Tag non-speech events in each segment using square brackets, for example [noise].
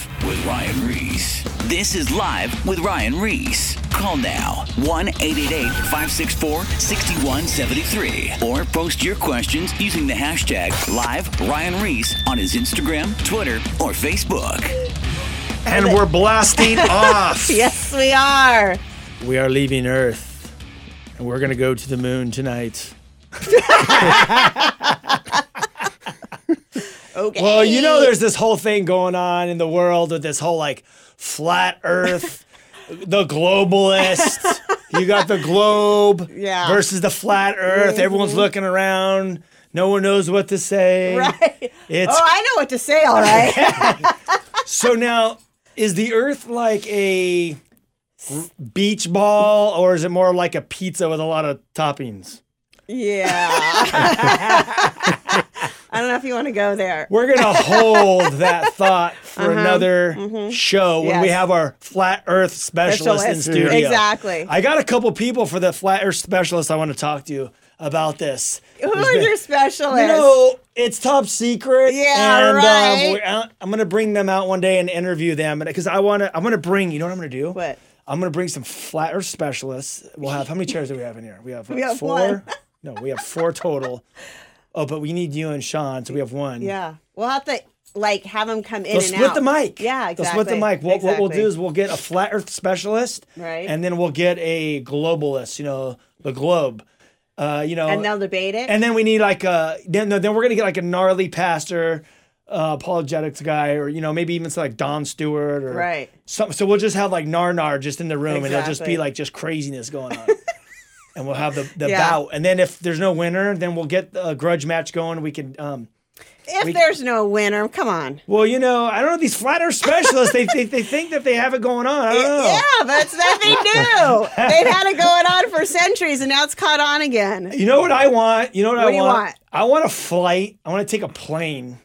Live with Ryan Ries. This is Live with Ryan Ries. Call now 1 888 564 6173 or post your questions using the hashtag Live Ryan Ries on his Instagram, Twitter, or Facebook. And we're blasting [laughs] off. Yes, we are. We are leaving Earth. And we're going to go to the moon tonight. [laughs] Okay. Well, you know, there's this whole thing going on in the world with this whole like flat Earth, the globalist. [laughs] You got the globe Yeah. versus the flat Earth. Mm-hmm. Everyone's looking around. No one knows what to say. Right. It's Oh, I know what to say, all right. [laughs] so now is the Earth like a beach ball or is it more like a pizza with a lot of toppings? yeah. [laughs] I don't know if you want to go there. We're gonna hold that [laughs] thought for another show when we Uh-huh. Have our flat Earth specialist, in studio. Exactly. I got a couple people for the flat Earth specialist I want to talk to you about this. Who There's is been- your specialist? You know, it's top secret. Yeah, and, right. Um, I'm gonna bring them out one day and interview them, because I want to. I'm gonna bring. You know what I'm gonna do? What? I'm gonna bring some flat Earth specialists. We'll have how many chairs do we have in here? We have, We uh, have four. one. No, we have four total. [laughs] Oh, but we need you and Sean, so we have one. Yeah. We'll have to like have them come in They'll split out. the mic. Yeah, They'll split the mic. What, what we'll do is we'll get a flat Earth specialist, Right. and then we'll get a globalist. You know, the globe. Uh, you know, and they'll debate it. and then we need like a then then we're gonna get like a gnarly pastor, uh, apologetics guy, or you know maybe even like Don Stewart or Right. Some, so we'll just have like Nar Nar just in the room, and it'll just be like just craziness going on. [laughs] And we'll have the, the Yeah. bout, and then if there's no winner, then we'll get a grudge match going. We can, um, if we- there's no winner, come on. well, you know, I don't know these flat Earth specialists. they, they they think that they have it going on. I don't know. Yeah, that's nothing [laughs] new. They've had it going on for centuries, and now it's caught on again. You know what I want? You know what, I What do you want? want? I want a flight. I want to take a plane.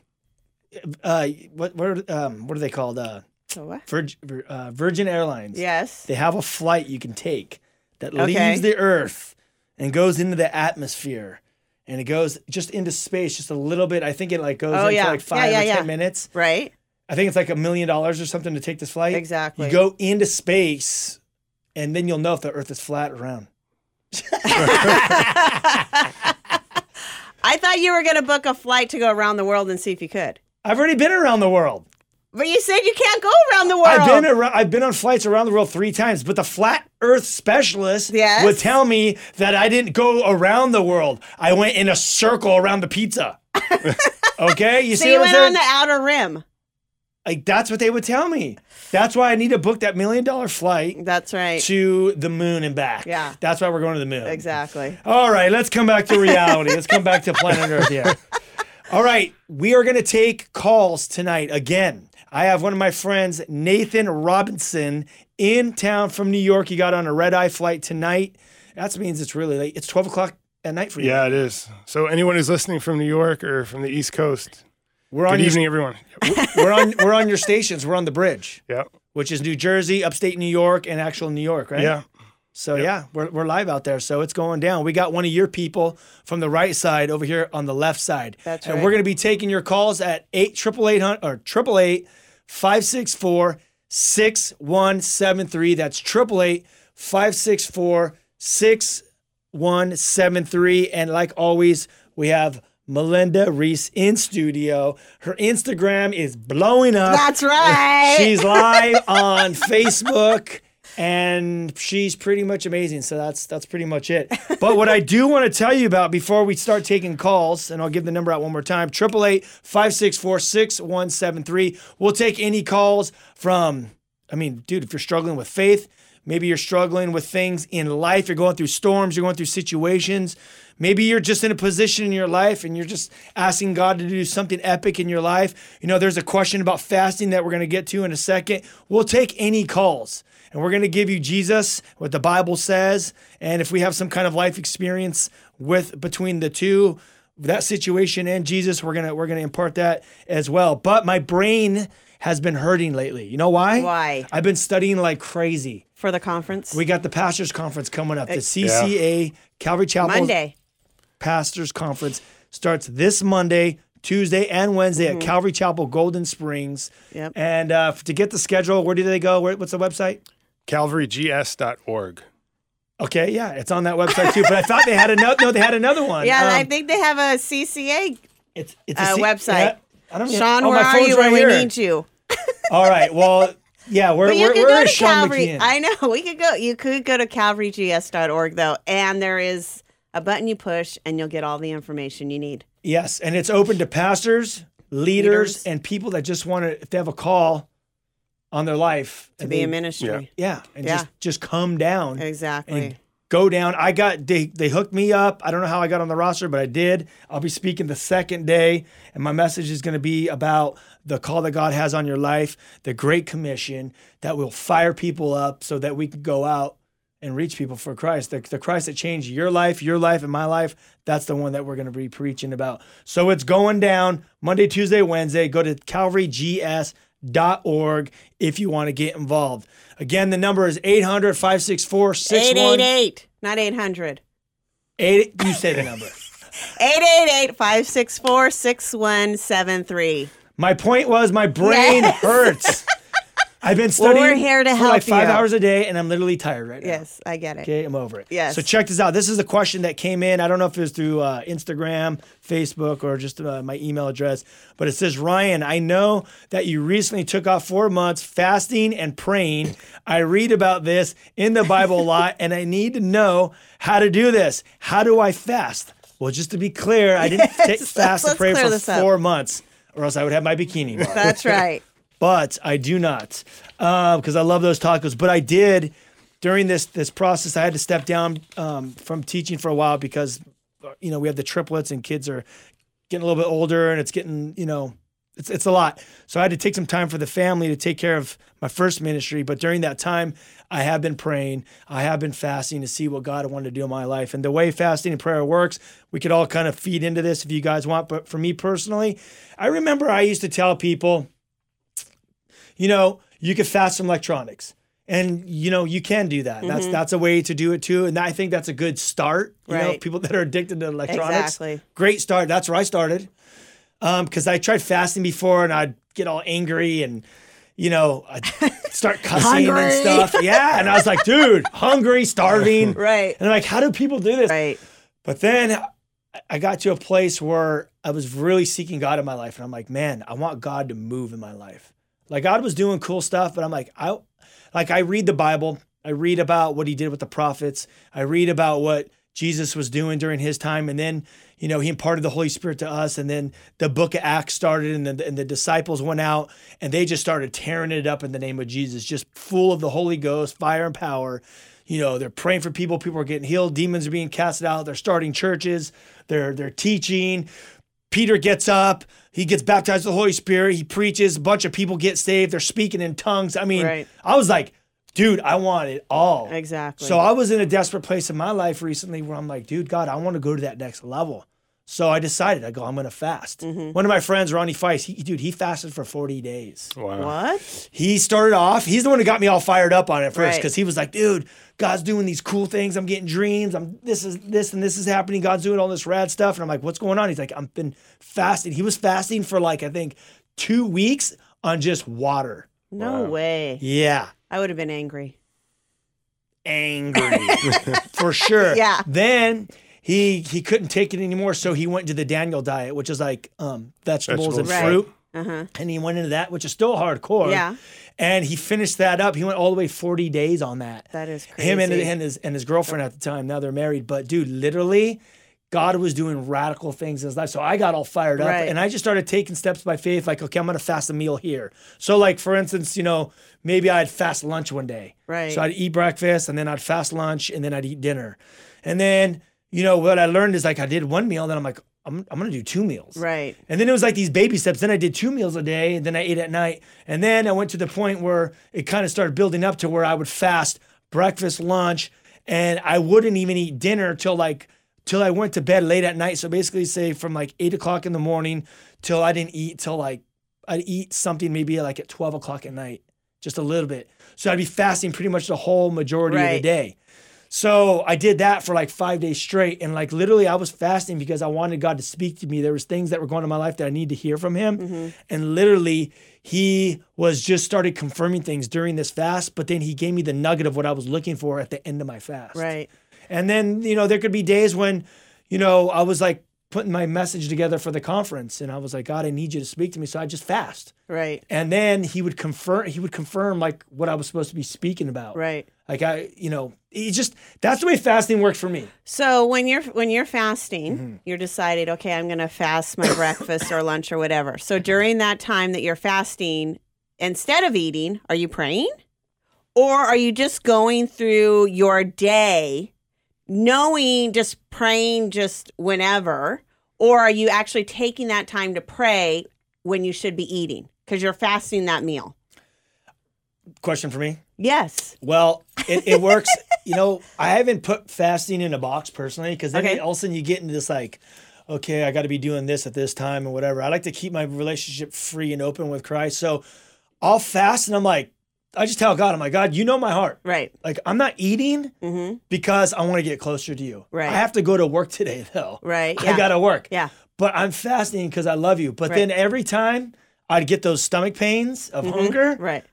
Uh, what what are, um what are they called? Uh, what? Virgin, uh, Virgin Airlines. Yes. They have a flight you can take that Okay. leaves the Earth and goes into the atmosphere. And it goes just into space, just a little bit. I think it like goes Oh, in yeah. for like five yeah, or yeah. ten minutes. Right. I think it's like a million dollars or something to take this flight. Exactly. You go into space, and then you'll know if the Earth is flat or round. [laughs] I thought you were going to book a flight to go around the world and see if you could. I've already been around the world. But you said you can't go around the world. I've been around, I've been on flights around the world three times, but the flat Earth specialist Yes. would tell me that I didn't go around the world. I went in a circle around the pizza. [laughs] okay, you so see you what I'm went on the outer rim. like that's what they would tell me. That's why I need to book that million dollar flight That's right. to the moon and back. Yeah. that's why we're going to the moon. Exactly. All right, let's come back to reality. let's come back to planet Earth here. [laughs] All right, we are going to take calls tonight again. I have one of my friends, Nathan Robinson, in town from New York. He got on a red eye flight tonight. That means it's really late. It's 12 o'clock at night for you. Yeah, it is. So anyone who's listening from New York or from the East Coast, we're on good your, evening, everyone. [laughs] we're on we're on your stations. We're on the bridge, Yeah, which is New Jersey, upstate New York, and actual New York, right? yeah. So yeah, we're, we're live out there. So it's going down. We got one of your people from the right side over here on the left side. That's and right. we're going to be taking your calls at 8 888 or 888 564 6173. That's 888 564 6173. And like always, we have Melinda Ries in studio. Her Instagram is blowing up. That's right. She's live on [laughs] Facebook and she's pretty much amazing. So that's that's pretty much it. But what I do want to tell you about before we start taking calls, and I'll give the number out one more time, 888-564-6173. We'll take any calls from, I mean, dude, if you're struggling with faith, maybe you're struggling with things in life, you're going through storms, you're going through situations. Maybe you're just in a position in your life and you're just asking God to do something epic in your life. You know, there's a question about fasting that we're going to get to in a second. We'll take any calls and we're going to give you Jesus, what the Bible says. And if we have some kind of life experience with between the two, that situation and Jesus, we're going to we're going to impart that as well. But my brain has been hurting lately. You know why? Why? I've been studying like crazy. For the conference? We got the pastors conference coming up. The CCA Calvary Chapel Monday. Pastors Conference starts this Monday, Tuesday and Wednesday at Calvary Chapel, Golden Springs. Yep. And uh, to get the schedule, where do they go? Where, what's the website? CalvaryGS.org. Okay, yeah, it's on that website too. But I thought they had another. No, they had another one. Yeah, and I Um, think they have a CCA it's it's uh, C- website. yeah, I don't even- Sean, oh, where are phone's you right when here. we need you? [laughs] All right. Well, yeah, we're But you we're, could we're go to Sean Calvary. McKeon. [laughs] I know we could go. You could go to calvarygs.org though, and there is a button you push, and you'll get all the information you need. Yes, and it's open to pastors, leaders, Leaders. and people that just want to, if they have a call on their life to be they- in ministry. Yeah, and Yeah. just just come down Exactly. and go down. I got they they hooked me up. I don't know how I got on the roster, but I did. I'll be speaking the second day, and my message is going to be about the call that God has on your life, the Great Commission that will fire people up so that we can go out and reach people for Christ. The, the Christ that changed your life, your life, and my life. That's the one that we're going to be preaching about. So it's going down Monday, Tuesday, Wednesday. Go to calvarygs.org if you want to get involved. Again, the number is 800 564 Eight eight eight, not eight hundred. Eight, You say the number. [laughs] 888-564-6173. My point was my brain Yes. hurts. I've been Well, studying we're here to for help like five you. hours a day, and I'm literally tired right now. Yes, I get it. Okay, I'm over it. Yes. So check this out. This is a question that came in. I don't know if it was through uh, Instagram, Facebook, or just uh, my email address, but it says, Ryan, I know that you recently took off four months fasting and praying. I read about this in the Bible a [laughs] lot, and I need to know how to do this. How do I fast? Well, just to be clear, I didn't [laughs] take Yes, fast and pray for this up. four months, or else I would have my bikini. That's right. But I do not because I love those tacos. But I did during this this process. I had to step down um, from teaching for a while because uh, you know we have the triplets and kids are getting a little bit older and it's getting you know it's it's a lot. So I had to take some time for the family to take care of my first ministry. But during that time, I have been praying. I have been fasting to see what God wanted to do in my life. And the way fasting and prayer works, we could all kind of feed into this if you guys want. But for me personally, I remember I used to tell people you know, you could fast from electronics. And you know, you can do that. That's that's a way to do it too. And I think that's a good start. You know, Mm-hmm. Right. people [laughs] that are addicted to electronics. Exactly. Great start. That's where I started. Um, because I tried fasting before and I'd get all angry and you know, I'd [laughs] start cussing and stuff. Yeah. And I was like, dude, [laughs] hungry, starving. Right. And I'm like, how do people do this? Right. But then I got to a place where I was really seeking God in my life. And I'm like, man, I want God to move in my life. Like God was doing cool stuff, but I'm like, I like I read the Bible. I read about what he did with the prophets. I read about what Jesus was doing during his time. And then, you know, he imparted the Holy Spirit to us. And then the book of Acts started and the, and the disciples went out and they just started tearing it up in the name of Jesus, just full of the Holy Ghost, fire and power. You know, they're praying for people. People are getting healed. Demons are being casted out. They're starting churches. They're they're teaching. Peter gets up. He gets baptized with the Holy Spirit. He preaches. A bunch of people get saved. They're speaking in tongues. I mean, Right. I was like, dude, I want it all. Exactly. So I was in a desperate place in my life recently where I'm like, dude, God, I want to go to that next level. So I decided, I go, I'm going to fast. Mm-hmm. One of my friends, Ronnie Feist, he, dude, he fasted for 40 days Wow. What? he started off he's the one who got me all fired up on it first Right. because he was like dude god's doing these cool things i'm getting dreams i'm this is this and this is happening god's doing all this rad stuff and i'm like what's going on he's like i've been fasting he was fasting for like i think two weeks on just water No way. yeah I would have been angry. angry [laughs] for sure Yeah. then he he couldn't take it anymore so he went to the daniel diet which is like um vegetables, and Vegetables. Right. fruit Uh-huh. and he went into that which is still hardcore Yeah. and he finished that up he went all the way 40 days on that That is crazy. him and, and his and his girlfriend at the time. Now they're married, but dude, literally, God was doing radical things in his life. So I got all fired up, Right. and I just started taking steps by faith. Like, okay, I'm gonna fast a meal here. So, like for instance, you know, maybe I'd fast lunch one day. Right. So I'd eat breakfast, and then I'd fast lunch, and then I'd eat dinner, and then you know what I learned is like I did one meal, then I'm like I'm I'm gonna do two meals. Right. And then it was like these baby steps. Then I did two meals a day, and then I ate at night. And then I went to the point where it kind of started building up to where I would fast breakfast, lunch, and I wouldn't even eat dinner till like till I went to bed late at night. So basically, say from like eight o'clock in the morning till I didn't eat till like I'd eat something maybe like at twelve o'clock at night, just a little bit. So I'd be fasting pretty much the whole majority of the day. So I did that for like five days straight, and like literally, I was fasting because I wanted God to speak to me. There was things that were going on in my life that I need to hear from Him, mm-hmm. and literally, He was just started confirming things during this fast. But then He gave me the nugget of what I was looking for at the end of my fast. Right. And then you know there could be days when, you know, I was like putting my message together for the conference, and I was like, God, I need you to speak to me. So I just fast. Right. And then he would confirm he would confirm like what I was supposed to be speaking about. Right. Like I, you know, it just that's the way fasting works for me. So when you're when you're fasting, Mm-hmm. you're decided, okay, I'm going to fast my [coughs] breakfast or lunch or whatever. So during that time that you're fasting, instead of eating, are you praying? Or are you just going through your day knowing just praying just whenever? Or are you actually taking that time to pray when you should be eating because you're fasting that meal? Question for me. Yes. Well, it, it works. [laughs] you know, I haven't put fasting in a box personally because then Okay. all of a sudden you get into this like, okay, I got to be doing this at this time and whatever. I like to keep my relationship free and open with Christ. So I'll fast and I'm like, I just tell God, I'm like, God, you know my heart. Right. Like I'm not eating Mm-hmm. because I want to get closer to you. Right. I have to go to work today [laughs] though. Right, I gotta work. Yeah. But I'm fasting because I love you. But Right. then every time I'd get those stomach pains of hunger Mm-hmm. Right.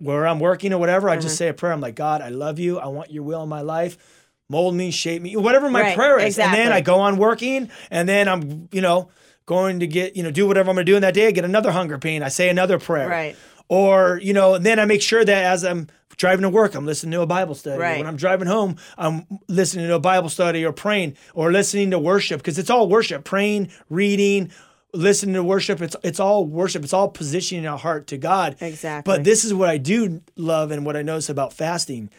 Where I'm working or whatever, I Mm-hmm. just say a prayer. I'm like, God, I love you. I want your will in my life. Mold me, shape me, whatever my Right, prayer is. And then. I go on working and then I'm, you know, going to get, you know, do whatever I'm going to do in that day. I get another hunger pain. I say another prayer. Right. Or, you know, and then I make sure that as I'm driving to work, I'm listening to a Bible study. Right. When I'm driving home, I'm listening to a Bible study or praying or listening to worship because it's all worship, praying, reading, listening to worship. It's it's all worship. It's all positioning our heart to God. Exactly. But this is what I do love and what I notice about fasting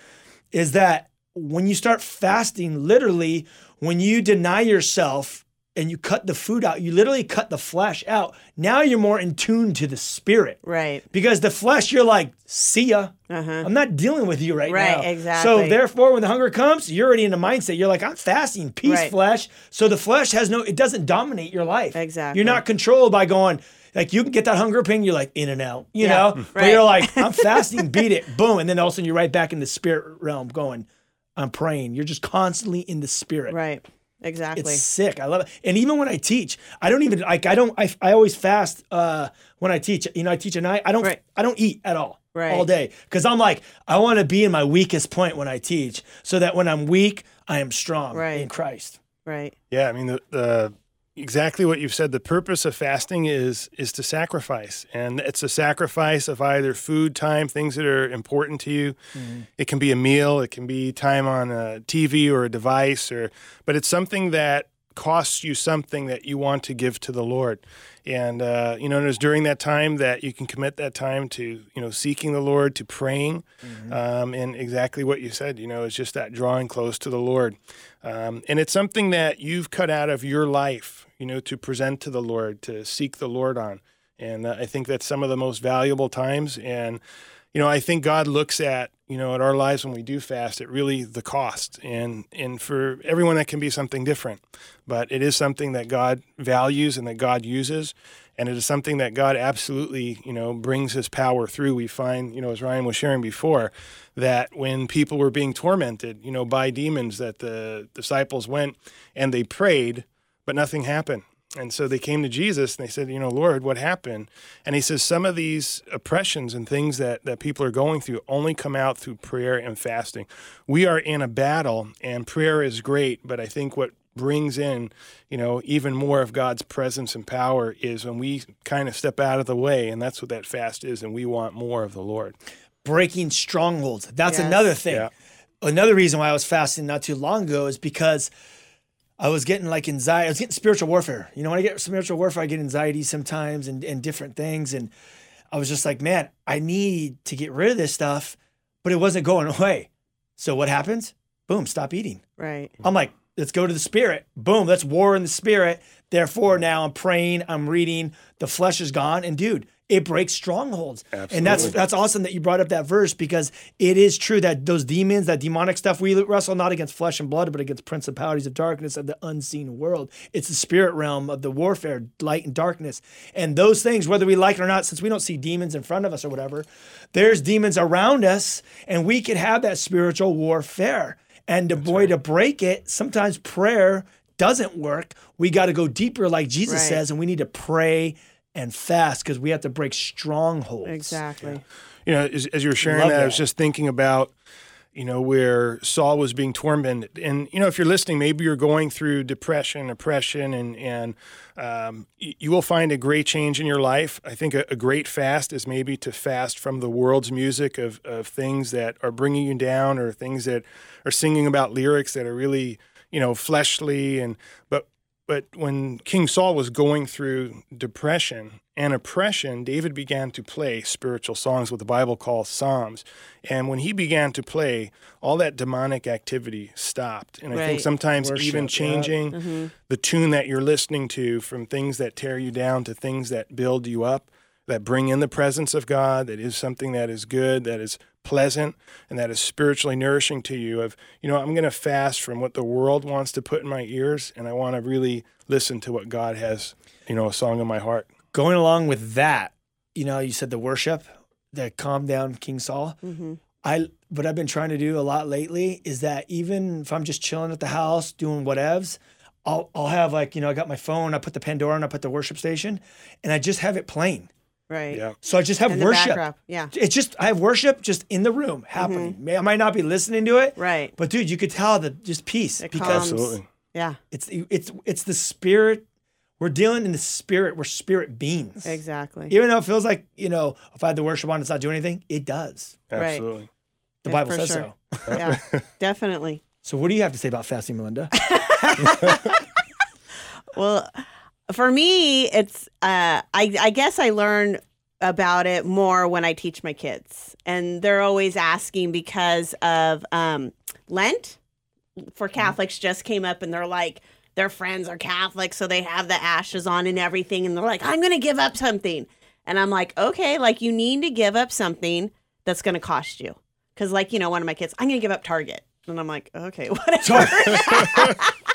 is that when you start fasting, literally, when you deny yourself and you cut the food out, you literally cut the flesh out. Now you're more in tune to the spirit. Right. Because the flesh, you're like, see ya. Uh-huh. I'm not dealing with you right, Right, now. exactly. So therefore, when the hunger comes, you're already in the mindset. You're like, I'm fasting, peace, Right. flesh. So the flesh has no, it doesn't dominate your life. Exactly. You're not controlled by going, like you can get that hunger pain, you're like in and out, you Yeah, know? [laughs] But right. you're like, I'm fasting, beat it, boom. And then all of a sudden you're right back in the spirit realm going, I'm praying. You're just constantly in the spirit. Right. Exactly. It's sick. I love it. And even when I teach, I don't even like I don't I, I always fast uh when I teach. You know, I teach at night. I don't Right. I don't eat at all. Right. All day. Cuz I'm like I want to be in my weakest point when I teach so that when I'm weak, I am strong Right. in Christ. right. Yeah, I mean the, the exactly what you've said. The purpose of fasting is is to sacrifice, and it's a sacrifice of either food, time, things that are important to you. It can be a meal, it can be time on a TV or a device, or but it's something that costs you something that you want to give to the Lord. And uh, you know, and it's during that time that you can commit that time to you know seeking the Lord, to praying, um, and exactly what you said. You know, it's just that drawing close to the Lord, um, and it's something that you've cut out of your life. You know, to present to the Lord, to seek the Lord on, and I think that's some of the most valuable times. And you know, I think God looks at you know at our lives when we do fast at really the cost, and and for everyone that can be something different, but it is something that God values and that God uses, and it is something that God absolutely you know brings His power through. We find you know as Ryan was sharing before that when people were being tormented you know by demons, that the disciples went and they prayed, but nothing happened. And so they came to Jesus and they said, you know, Lord, what happened? And he says, some of these oppressions and things that, that people are going through only come out through prayer and fasting. We are in a battle and prayer is great, but I think what brings in, you know, even more of God's presence and power is when we kind of step out of the way. And that's what that fast is. And we want more of the Lord. Breaking strongholds. That's Yes. another thing. Yeah. Another reason why I was fasting not too long ago is because I was getting like anxiety. I was getting spiritual warfare. You know, when I get spiritual warfare, I get anxiety sometimes and, and different things. And I was just like, man, I need to get rid of this stuff, but it wasn't going [laughs] away. So what happens? Boom, stop eating. Right. I'm like, let's go to the spirit. Boom, let's war in the spirit. Therefore, now I'm praying, I'm reading, the flesh is gone. And dude, it breaks strongholds. And that's that's awesome that you brought up that verse because it is true that those demons, that demonic stuff, we wrestle not against flesh and blood, but against principalities of darkness of the unseen world. It's the spirit realm of the warfare, light and darkness. And those things, whether we like it or not, since we don't see demons in front of us or whatever, there's demons around us, and we can have that spiritual warfare. And the boy to break it, sometimes prayer doesn't work. We got to go deeper, like Jesus Right. says, and we need to pray and fast because we have to break strongholds. Exactly. You know, as, as you were sharing Love that, I was just thinking about, you know, where Saul was being tormented. And, you know, if you're listening, maybe you're going through depression, oppression, and, and um, y- you will find a great change in your life. I think a, a great fast is maybe to fast from the world's music of, of things that are bringing you down or things that are singing about lyrics that are really, you know, fleshly. And, but, but when King Saul was going through depression and oppression, David began to play spiritual songs, what the Bible calls psalms. And when he began to play, all that demonic activity stopped. And I think sometimes Worship, even yeah. changing mm-hmm. the tune that you're listening to from things that tear you down to things that build you up, that bring in the presence of God, that is something that is good, that is pleasant, and that is spiritually nourishing to you. Of, you know, I'm going to fast from what the world wants to put in my ears, and I want to really listen to what God has, you know, a song in my heart. Going along with that, you know, you said the worship that calmed down King Saul. Mm-hmm. I what I've been trying to do a lot lately is that even if I'm just chilling at the house doing whatevs, I'll I'll have like you know I got my phone, I put the Pandora and I put the worship station, and I just have it playing. Right. Yeah. So I just have In the worship. Yeah. It's just I have worship just in the room happening. May I might not be listening to it, Mm-hmm. Right. But dude, you could tell that just peace It because calms. Absolutely. Yeah. it's it's it's the spirit. We're dealing in the spirit. We're spirit beings. Exactly. Even though it feels like you know if I had the worship on, it's not doing anything. It does. Right. Absolutely. The Yeah, Bible says sure. so. [laughs] Yeah. Definitely. So what do you have to say about fasting, Melinda? [laughs] Well, for me, it's uh, I, I guess I learn about it more when I teach my kids, and they're always asking because of um, Lent for Catholics just came up, and they're like their friends are Catholic, so they have the ashes on and everything, and they're like, I'm going to give up something, and I'm like, okay, like you need to give up something that's going to cost you, because like you know, one of my kids, I'm going to give up Target, and I'm like, okay, [laughs] whatever. [laughs] [laughs]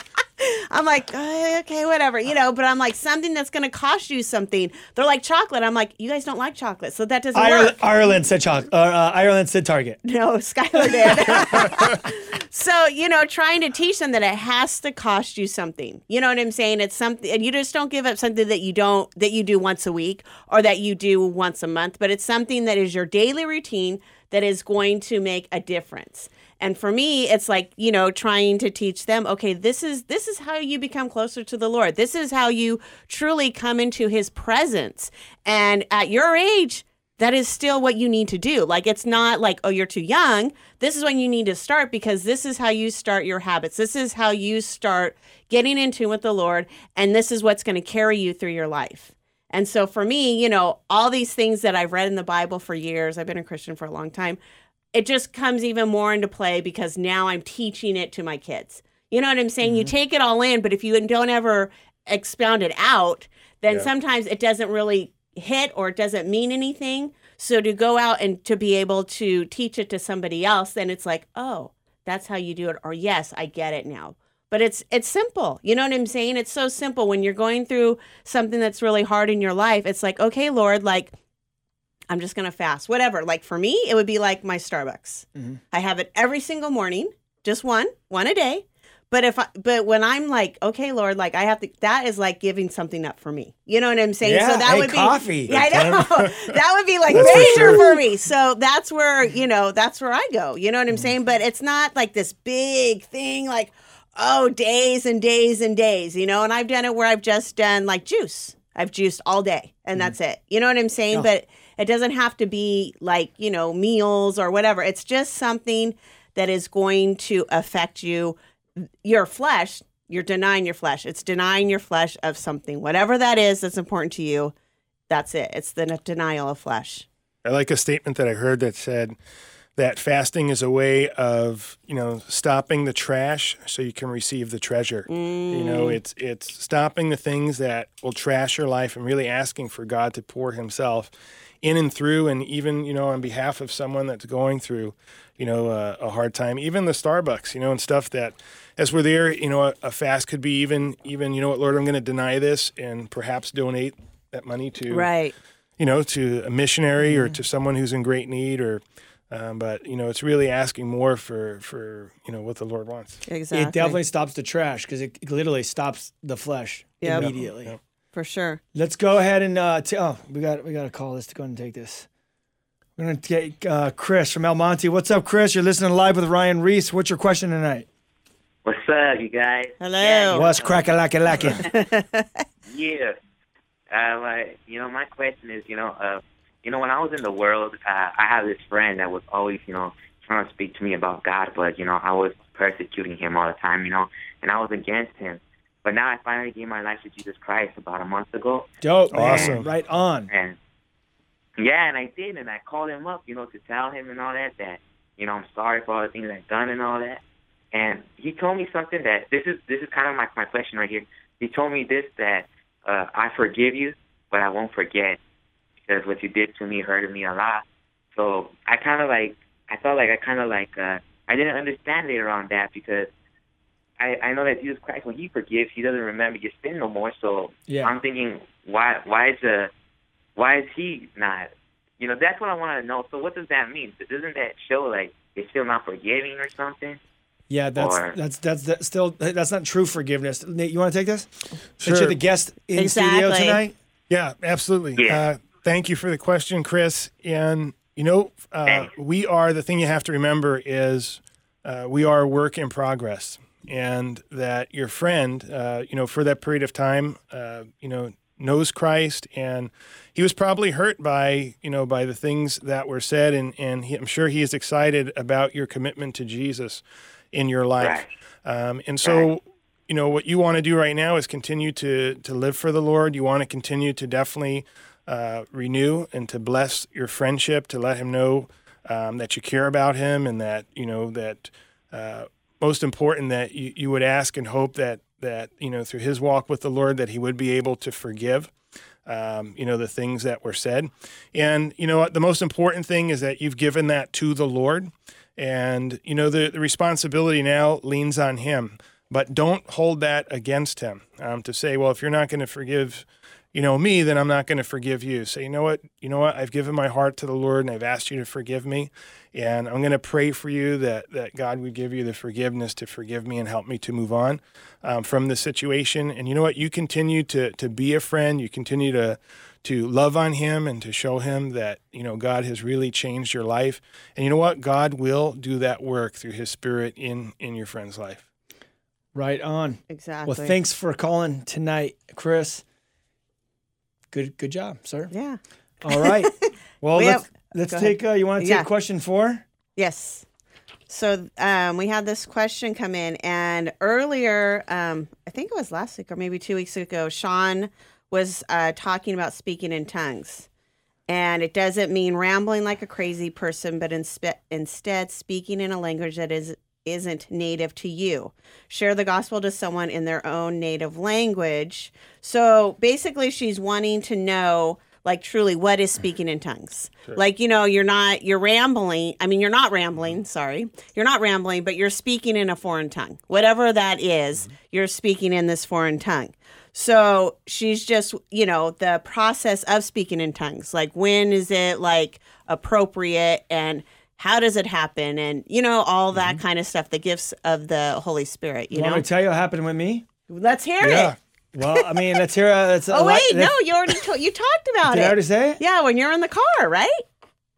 I'm like, "Uh, okay, whatever, you know, but I'm like, something that's going to cost you something. They're like chocolate. I'm like, you guys don't like chocolate, so that doesn't Ireland, work. Ireland said chocolate. Uh, uh, Ireland said Target. No, [laughs] Skylar did. [laughs] so, you know, trying to teach them that it has to cost you something. You know what I'm saying? It's something, and you just don't give up something that you don't, that you do once a week or that you do once a month, but it's something that is your daily routine that is going to make a difference. And for me, it's like, you know, trying to teach them, okay, this is this is how you become closer to the Lord. This is how you truly come into his presence. And at your age, that is still what you need to do. Like it's not like, oh, you're too young. This is when you need to start because this is how you start your habits. This is how you start getting in tune with the Lord. And this is what's going to carry you through your life. And so for me, you know, all these things that I've read in the Bible for years, I've been a Christian for a long time, it just comes even more into play because now I'm teaching it to my kids. You know what I'm saying? You mm-hmm. take it all in, but if you don't ever expound it out, then Yeah. sometimes it doesn't really hit or it doesn't mean anything. So to go out and to be able to teach it to somebody else, then it's like, oh, that's how you do it. Or yes, I get it now. But it's it's simple. You know what I'm saying? It's so simple when you're going through something that's really hard in your life. It's like, okay, Lord, like I'm just gonna fast. Whatever. Like for me, it would be like my Starbucks. Mm-hmm. I have it every single morning, just one, one a day. But if I, but when I'm like, okay, Lord, like I have to, that is like giving something up for me. You know what I'm saying? Yeah, so that hey, would be coffee. Yeah, [laughs] I know. [laughs] that would be like That's for major sure. for me. So that's where you know that's where I go. You know what I'm mm-hmm. saying? But it's not like this big thing, like oh, days and days and days. You know, and I've done it where I've just done like juice. I've juiced all day, and mm-hmm. that's it. You know what I'm saying? But it doesn't have to be like you know meals or whatever. It's just something that is going to affect you, your flesh. You're denying your flesh. It's denying your flesh of something, whatever that is that's important to you. That's it. It's the denial of flesh. I like a statement that I heard that said that fasting is a way of, you know, stopping the trash so you can receive the treasure. You know, mm. it's it's stopping the things that will trash your life and really asking for God to pour himself in and through and even, you know, on behalf of someone that's going through, you know, a, a hard time, even the Starbucks, you know, and stuff that as we're there, you know, a, a fast could be even even, you know what, Lord, I'm going to deny this and perhaps donate that money to Right. you know, to a missionary or to someone who's in great need or Um, but you know, it's really asking more for for you know what the Lord wants. Exactly. It definitely stops the trash because it literally stops the flesh Yep. immediately. Yep. For sure. Let's go ahead and uh, t- oh, we got we got to call this to go ahead and take this. We're gonna take uh, Chris from El Monte. What's up, Chris? You're listening live with Ryan Ries. What's your question tonight? What's up, you guys? Hello. Yeah, What's crack a lack a lacking? [laughs] yeah. Uh, like, you know, my question is, you know, uh, you know, when I was in the world, uh, I had this friend that was always, you know, trying to speak to me about God, but you know, I was persecuting him all the time, you know, and I was against him. But now I finally gave my life to Jesus Christ about a month ago, Dope, man. Awesome. Right on. and yeah, and I did, and I called him up, you know, to tell him and all that that, you know, I'm sorry for all the things I've done and all that. And he told me something that this is this is kind of my my question right here. He told me this that uh, I forgive you, but I won't forget because what you did to me hurted me a lot. So I kind of like I felt like I kind of like uh, I didn't understand later on that because I I know that Jesus Christ when He forgives He doesn't remember your sin no more. So Yeah. I'm thinking why why is uh why is He not? You know that's what I want to know. So what does that mean? Doesn't that show like it's still not forgiving or something? Yeah, that's Or- that's that's that's still that's not true forgiveness. Nate, you want to take this? Since Sure. you're the guest in studio tonight. Yeah, absolutely. Yeah. Uh, thank you for the question, Chris. And you know, uh, we are the thing you have to remember is uh, we are a work in progress, and that your friend, uh, you know, for that period of time, uh, you know, knows Christ, and he was probably hurt by you know by the things that were said, and and he, I'm sure he is excited about your commitment to Jesus in your life, um, and so you know what you want to do right now is continue to to live for the Lord. You want to continue to definitely uh, renew and to bless your friendship, to let Him know um, that you care about Him, and that you know that uh, most important that you, you would ask and hope that that you know through His walk with the Lord that He would be able to forgive. Um, you know the things that were said, and you know the most important thing is that you've given that to the Lord, and you know the, the responsibility now leans on Him but don't hold that against him um, to say well if you're not going to forgive you know me then i'm not going to forgive you. Say you know what? You know what? I've given my heart to the lord and i've asked you to forgive me. And i'm going to pray for you that that god would give you the forgiveness to forgive me and help me to move on um, from the situation. And you know what? You continue to to be a friend. You continue to to love on him and to show him that you know God has really changed your life. And you know what? God will do that work through his spirit in in your friend's life. Right on. Exactly. Well, thanks for calling tonight, Chris. Good good job, sir. Yeah. All right. [laughs] Well, We let's have- let's take. Uh, you want to take Yeah. question four? Yes. So um, we had this question come in, and earlier, um, I think it was last week or maybe two weeks ago, Sean was uh, talking about speaking in tongues. And it doesn't mean rambling like a crazy person, but inspe- instead speaking in a language that is isn't native to you. Share the gospel to someone in their own native language. So basically, she's wanting to know, like, truly, what is speaking in tongues? Like, you know, you're not, you're rambling. I mean, you're not rambling, sorry. You're not rambling, but you're speaking in a foreign tongue. Whatever that is, mm-hmm. you're speaking in this foreign tongue. So she's just, you know, the process of speaking in tongues. Like, when is it like appropriate and how does it happen? And, you know, all that kind of stuff, the gifts of the Holy Spirit, you You want know? me to tell you what happened with me? Let's hear yeah it. Well, I mean, let's hear. Uh, that's a [laughs] Oh, lot- wait, no, you already to- you talked about it. Did I already say it? Yeah, when you're in the car, right?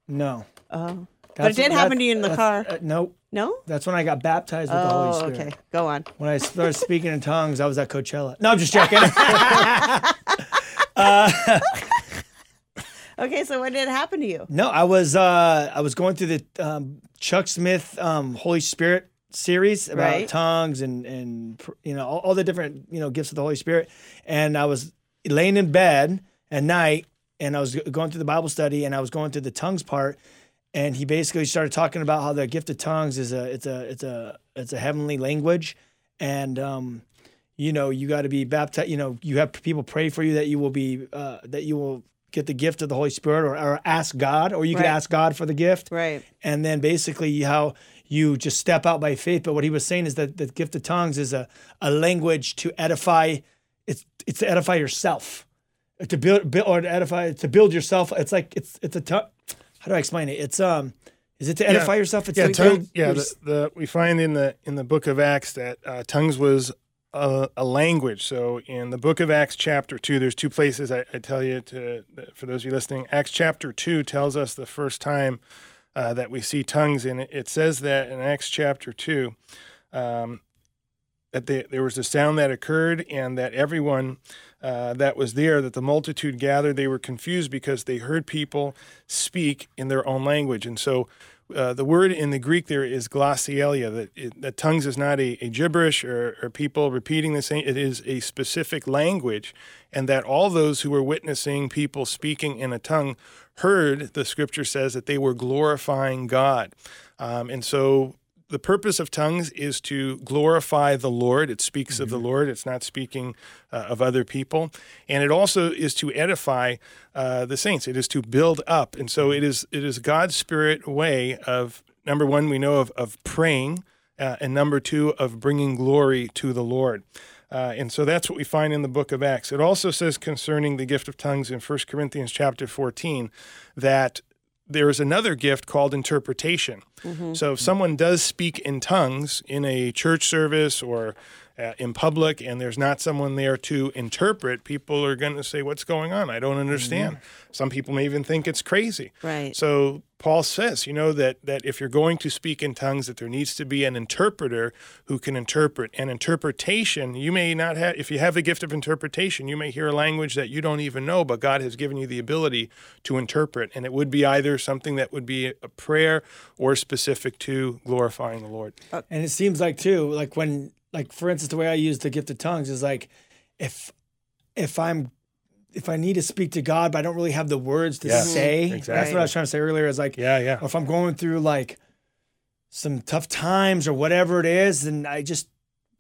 No. Oh. But it did happen to you in the car. Uh, nope. No? That's when I got baptized with the Holy Oh, Spirit. okay. Go on. When I started speaking in tongues, I was at Coachella. No, I'm just joking. [laughs] [laughs] Okay, so what did happen to you? no, I was uh, I was going through the um, Chuck Smith um, Holy Spirit series about Right. tongues and and you know all, all the different you know gifts of the Holy Spirit, and I was laying in bed at night, and I was going through the Bible study, and I was going through the tongues part, and he basically started talking about how the gift of tongues is a it's a it's a it's a heavenly language, and um, you know you got to be baptized. You know you have people pray for you that you will be uh, that you will get the gift of the Holy Spirit, or, or ask God, or you could Right. ask God for the gift, Right. and then basically how you just step out by faith. But what he was saying is that the gift of tongues is a, a language to edify. It's it's to edify yourself, to build, build or to edify to build yourself. It's like it's it's a tongue. How do I explain it? It's um Is it to edify yourself? It's yeah, to tongue, yeah. The, the, we find in the in the book of Acts that uh, tongues was a, a language. So in the book of Acts, chapter two, there's two places I, I tell you to for those of you listening. Acts chapter two tells us the first time uh, that we see tongues, and it, it says that in Acts chapter two. Um, that they, there was a sound that occurred, and that everyone uh, that was there, that the multitude gathered, they were confused because they heard people speak in their own language. And so uh, the word in the Greek there is glossolalia, that, it, that tongues is not a, a gibberish or, or people repeating the same, it is a specific language, and that all those who were witnessing people speaking in a tongue heard, the scripture says, that they were glorifying God. Um, and so the purpose of tongues is to glorify the Lord. It speaks of the Lord. It's not speaking uh, of other people, and it also is to edify uh, the saints. It is to build up, and so it is. It is God's spirit way of number one. We know of of praying, uh, and number two of bringing glory to the Lord. Uh, and so that's what we find in the book of Acts. It also says concerning the gift of tongues in 1 Corinthians chapter 14 that there is another gift called interpretation. Mm-hmm. So if someone does speak in tongues in a church service or uh, in public and there's not someone there to interpret, people are going to say, What's going on? I don't understand. Some people may even think it's crazy. Right. So Paul says, you know, that, that if you're going to speak in tongues, that there needs to be an interpreter who can interpret. And interpretation, you may not have, if you have the gift of interpretation, you may hear a language that you don't even know, but God has given you the ability to interpret. And it would be either something that would be a prayer or specific to glorifying the Lord. And it seems like too, like when, like for instance, the way I use the gift of tongues is like, if if I'm if I need to speak to God, but I don't really have the words to Yeah, say. Mm-hmm. That's what I was trying to say earlier. Is like, Yeah, yeah. if I'm going through like some tough times or whatever it is, and I just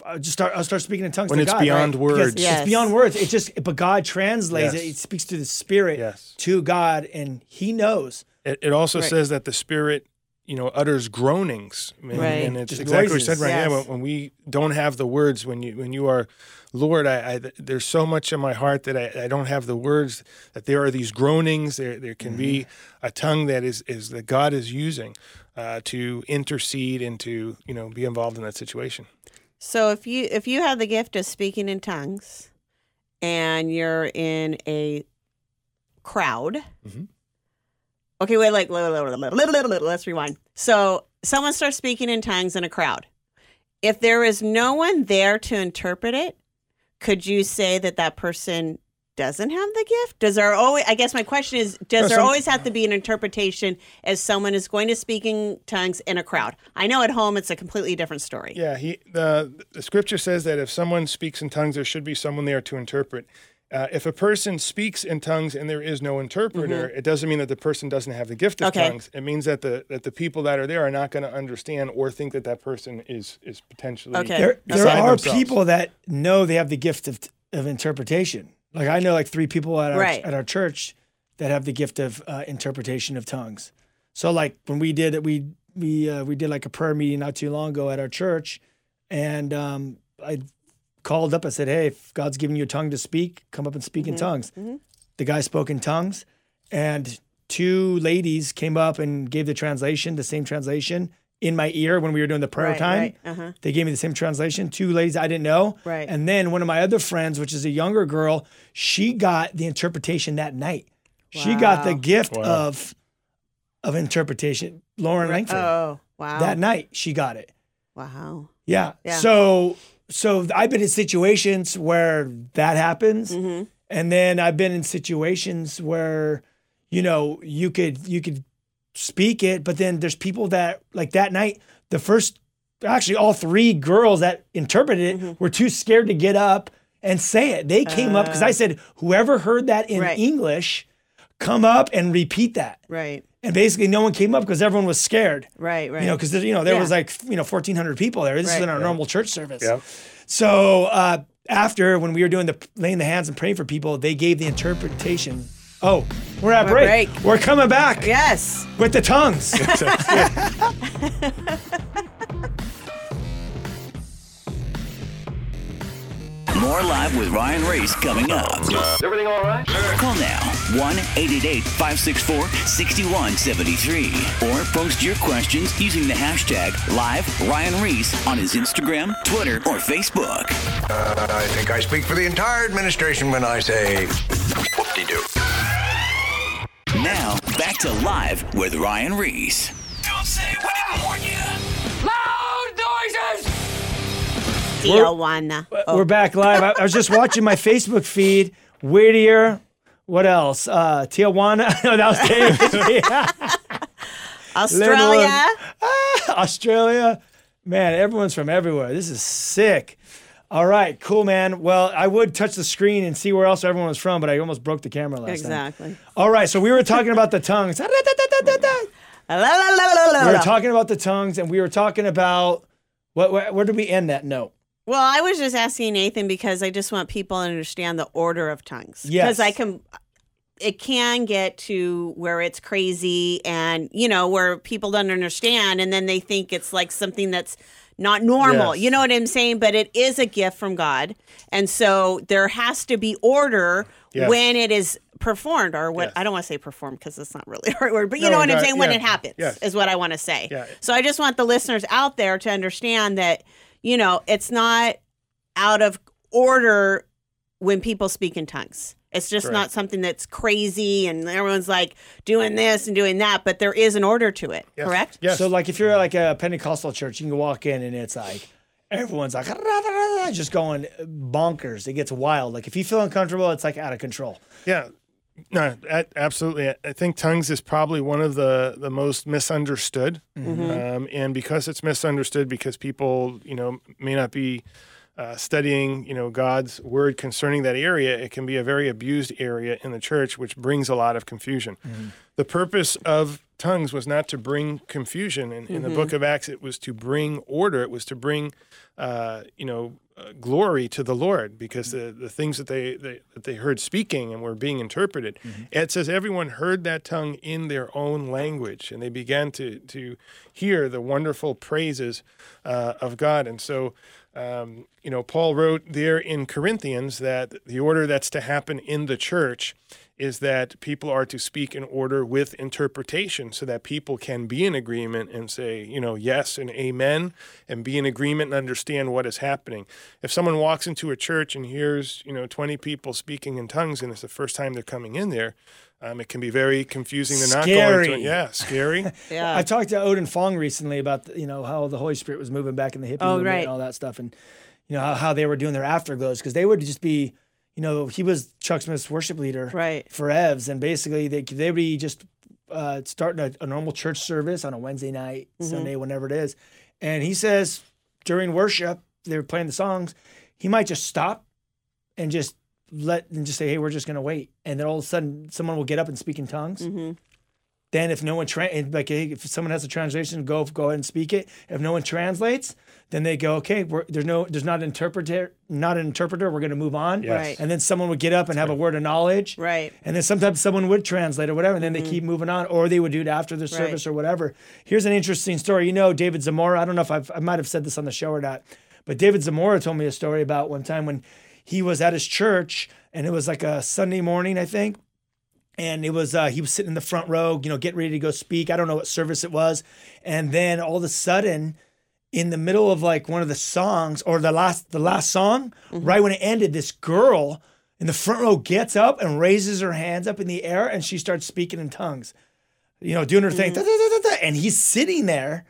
I just start I'll start speaking in tongues When to it's God, beyond right? Words. Yes. It's beyond words. It just but God translates Yes. it. It speaks to the spirit Yes. to God, and He knows. It, it also Right. says that the Spirit, you know, utters groanings, and, Right. and it's Just exactly what you said right Yes. now. When, when we don't have the words, when you when you are, Lord, I, I there's so much in my heart that I, I don't have the words. That there are these groanings. There there can be Mm-hmm. a tongue that is is that God is using uh, to intercede and to you know be involved in that situation. So if you if you have the gift of speaking in tongues and you're in a crowd. Mhm. Okay, wait, like let's rewind. So someone starts speaking in tongues in a crowd. If there is no one there to interpret it, could you say that that person doesn't have the gift? Does there always? I guess my question is: Does No, there some- always have to be an interpretation as someone is going to speak in tongues in a crowd? I know at home it's a completely different story. Yeah, he the the scripture says that if someone speaks in tongues, there should be someone there to interpret. Uh, if a person speaks in tongues and there is no interpreter, it doesn't mean that the person doesn't have the gift of Mm-hmm. Okay. tongues. It means that the that the people that are there are not going to understand or think that that person is is potentially Okay. There, there are themselves. people that know they have the gift of, of interpretation. Like I know like three people at our, Right. at our church that have the gift of uh, interpretation of tongues. So like when we did it, we we uh, we did like a prayer meeting not too long ago at our church, and um, I called up. I said, "Hey, if God's giving you a tongue to speak, come up and speak in tongues." The guy spoke in tongues, and two ladies came up and gave the translation, the same translation in my ear when we were doing the prayer Right, time. right, uh-huh. They gave me the same translation. Two ladies I didn't know. Right. And then one of my other friends, which is a younger girl, she got the interpretation that night. She got the gift Wow. of of interpretation. Lauren Langford. Oh, wow. That night she got it. wow. Yeah. Yeah. So so I've been in situations where that happens. Mm-hmm. And then I've been in situations where, you know, you could you could speak it, but then there's people that like that night, the first actually all three girls that interpreted it Mm-hmm. were too scared to get up and say it. They came up because I said, whoever heard that in Uh. Right. English, come up and repeat that. Right. And basically no one came up because everyone was scared. Right. Right. You know, because you know there Yeah. was like you know 1,400 people there. This is Right. in our normal church service. Yep. So uh, after when we were doing the laying the hands and praying for people, they gave the interpretation. Oh, we're at We're break. break. We're coming back yes. with the tongues. [laughs] [laughs] More live with Ryan Ries coming up. Is everything all right? Call now 1 888 564 6173 or post your questions using the hashtag live Ryan Ries on his Instagram, Twitter, or Facebook. Uh, I think I speak for the entire administration when I say whoop-de-doo. Now, back to live with Ryan Reese. Don't say we didn't warn you. Tijuana. Oh, We're back live. I, I was just watching my Facebook feed. Whittier. What else? Uh, Tijuana. [laughs] no, that was David. [laughs] Australia. Australia. Man, everyone's from everywhere. This is sick. All right, cool, man. Well, I would touch the screen and see where else everyone was from, but I almost broke the camera last time. Exactly. All right, so we were talking about the tongues. [laughs] We La, la, la, la, la, were talking about the tongues, and we were talking about what? Where, where did we end that note? Well, I was just asking Nathan because I just want people to understand the order of tongues. Yes. Because I can, it can get to where it's crazy and, you know, where people don't understand and then they think it's like something that's not normal. Yes. You know what I'm saying? But it is a gift from God. And so there has to be order Yes. when it is performed or what Yes. I don't want to say performed because it's not really [laughs] the right word, but you No, know what I'm saying? When it happens is what I want to say. Yeah. So I just want the listeners out there to understand that, you know, it's not out of order when people speak in tongues. It's just not something that's crazy and everyone's like doing this and doing that, but there is an order to it, Yes. correct? Yes. So, like, if you're like a Pentecostal church, you can walk in and it's like everyone's like [laughs] just going bonkers. It gets wild. Like, if you feel uncomfortable, it's like out of control. Yeah. No, absolutely. I- think tongues is probably one of the the most misunderstood, um, and because it's misunderstood, because people you know may not be uh, studying you know God's word concerning that area, it can be a very abused area in the church, which brings a lot of confusion. The purpose of tongues was not to bring confusion. In, in the book of Acts, it was to bring order. It was to bring, uh, you know, uh, glory to the Lord because the, the things that they, they that they heard speaking and were being interpreted. It says everyone heard that tongue in their own language, and they began to to hear the wonderful praises uh, of God. And so, um, you know, Paul wrote there in Corinthians that the order that's to happen in the church is that people are to speak in order with interpretation so that people can be in agreement and say, you know, yes and amen and be in agreement and understand what is happening. If someone walks into a church and hears, you know, 20 people speaking in tongues and it's the first time they're coming in there, um, it can be very confusing. They're not going to Scary. it. Yeah, scary. [laughs] Yeah. I talked to Oden Fong recently about the, you know how the Holy Spirit was moving back in the hippie Oh, movement right. and all that stuff, and you know how, how they were doing their afterglows because they would just be, you know, he was Chuck Smith's worship leader Right. for Evs, and basically they they would be just uh, starting a, a normal church service on a Wednesday night, Mm-hmm. Sunday, whenever it is, and he says during worship they were playing the songs, he might just stop and just let and just say, hey, we're just gonna wait, and then all of a sudden someone will get up and speak in tongues. Mm-hmm. Then if no one tra- like hey, if someone has a translation, go go ahead and speak it. If no one translates, then they go, okay, we're, there's no there's not an interpreter, not an interpreter. We're gonna move on. Yes. Right. And then someone would get up and have a word of knowledge. Right. And then sometimes someone would translate or whatever, and then they keep moving on, or they would do it after the service or whatever. Here's an interesting story. You know, David Zamora. I don't know if I've, I might have said this on the show or not, but David Zamora told me a story about one time when he was at his church, and it was like a Sunday morning, I think, and it was uh, he was sitting in the front row, you know, getting ready to go speak. I don't know what service it was, and then all of a sudden, in the middle of like one of the songs or the last the last song, mm-hmm. right when it ended, this girl in the front row gets up and raises her hands up in the air and she starts speaking in tongues, you know, doing her thing, da, da, da, da, and he's sitting there.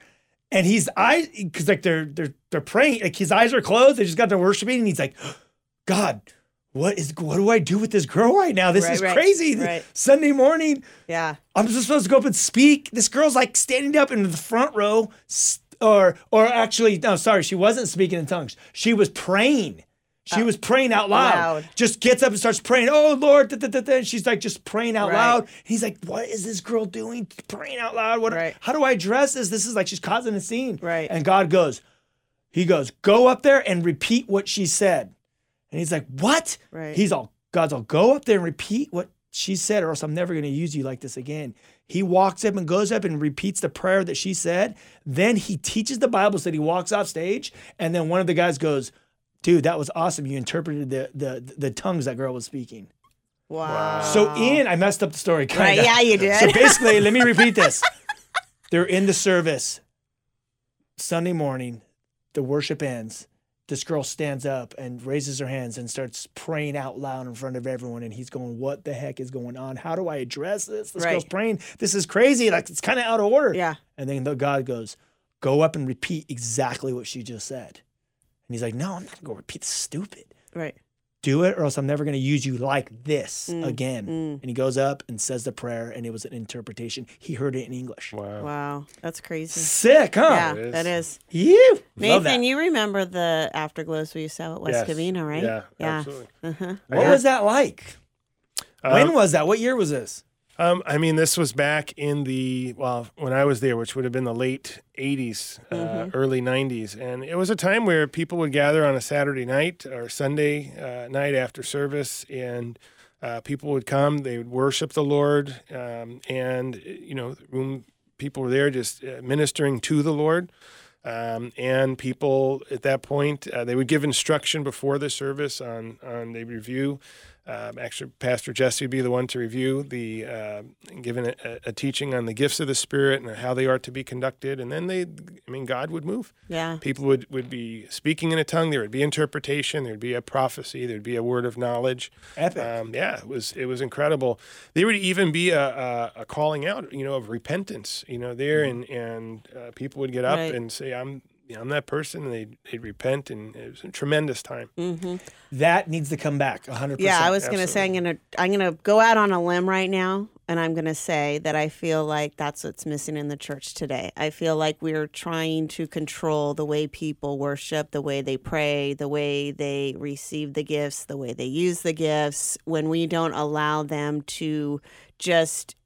And he's I because like they're they're they're praying like his eyes are closed they just got to worshiping and he's like [gasps] God what is what do I do with this girl right now this Right, is right, crazy right. Sunday morning Yeah. I'm just supposed to go up and speak. This girl's like standing up in the front row, or or actually, no, sorry, she wasn't speaking in tongues. She was praying. She oh. was praying out loud. loud. Just gets up and starts praying. Oh Lord, da, da, da, da. And she's like just praying out Right. loud. He's like, what is this girl doing? Praying out loud. What? Right. How do I address this? This is like she's causing a scene. Right. And God goes, He goes, go up there and repeat what she said. And he's like, what? Right. He's all, God's all, go up there and repeat what she said, or else I'm never going to use you like this again. He walks up and goes up and repeats the prayer that she said. Then he teaches the Bible so that he walks off stage. And then one of the guys goes, dude, that was awesome. You interpreted the the the tongues that girl was speaking. Wow. So in, I messed up the story. Kinda. Right, yeah, you did. So basically, let me repeat this. They're in the service. Sunday morning, the worship ends. This girl stands up and raises her hands and starts praying out loud in front of everyone. And he's going, What the heck is going on? How do I address this? This Right. girl's praying. This is crazy. Like, it's kind of out of order. Yeah. And then the God goes, Go up and repeat exactly what she just said. And he's like, No, I'm not going to go repeat this stupid Right. Do it or else I'm never going to use you like this Mm, again. And he goes up and says the prayer, and it was an interpretation. He heard it in English. Wow. Wow. That's crazy. Sick, huh? Yeah, is. that is. You Nathan, that. you remember the afterglows we used to have at West Yes. Covina, right? Yeah, Yeah. absolutely. what was that like? when Um, was that? What year was this? Um, I mean, this was back in the well, when I was there, which would have been the late '80s, uh, early '90s, and it was a time where people would gather on a Saturday night or Sunday uh, night after service, and uh, people would come. They would worship the Lord, um, and you know, the room people were there just uh, ministering to the Lord. Um, and people at that point, uh, they would give instruction before the service on on they review. Um, actually, Pastor Jesse would be the one to review the uh, given a, a teaching on the gifts of the Spirit and how they are to be conducted, and then they, I mean, God would move. Yeah. People would, would be speaking in a tongue. There would be interpretation. There'd be a prophecy. There'd be a word of knowledge. Epic. Um, yeah, it was it was incredible. There would even be a, a, a calling out, you know, of repentance. You know, there and and uh, people would get up Right. and say, "I'm." You know, I'm that person, and they'd, they'd repent, and it was a tremendous time. Mm-hmm. That needs to come back 100%. Yeah, I was gonna say I'm gonna I'm gonna go out on a limb right now, and I'm gonna say that I feel like that's what's missing in the church today. I feel like we're trying to control the way people worship, the way they pray, the way they receive the gifts, the way they use the gifts. When we don't allow them to just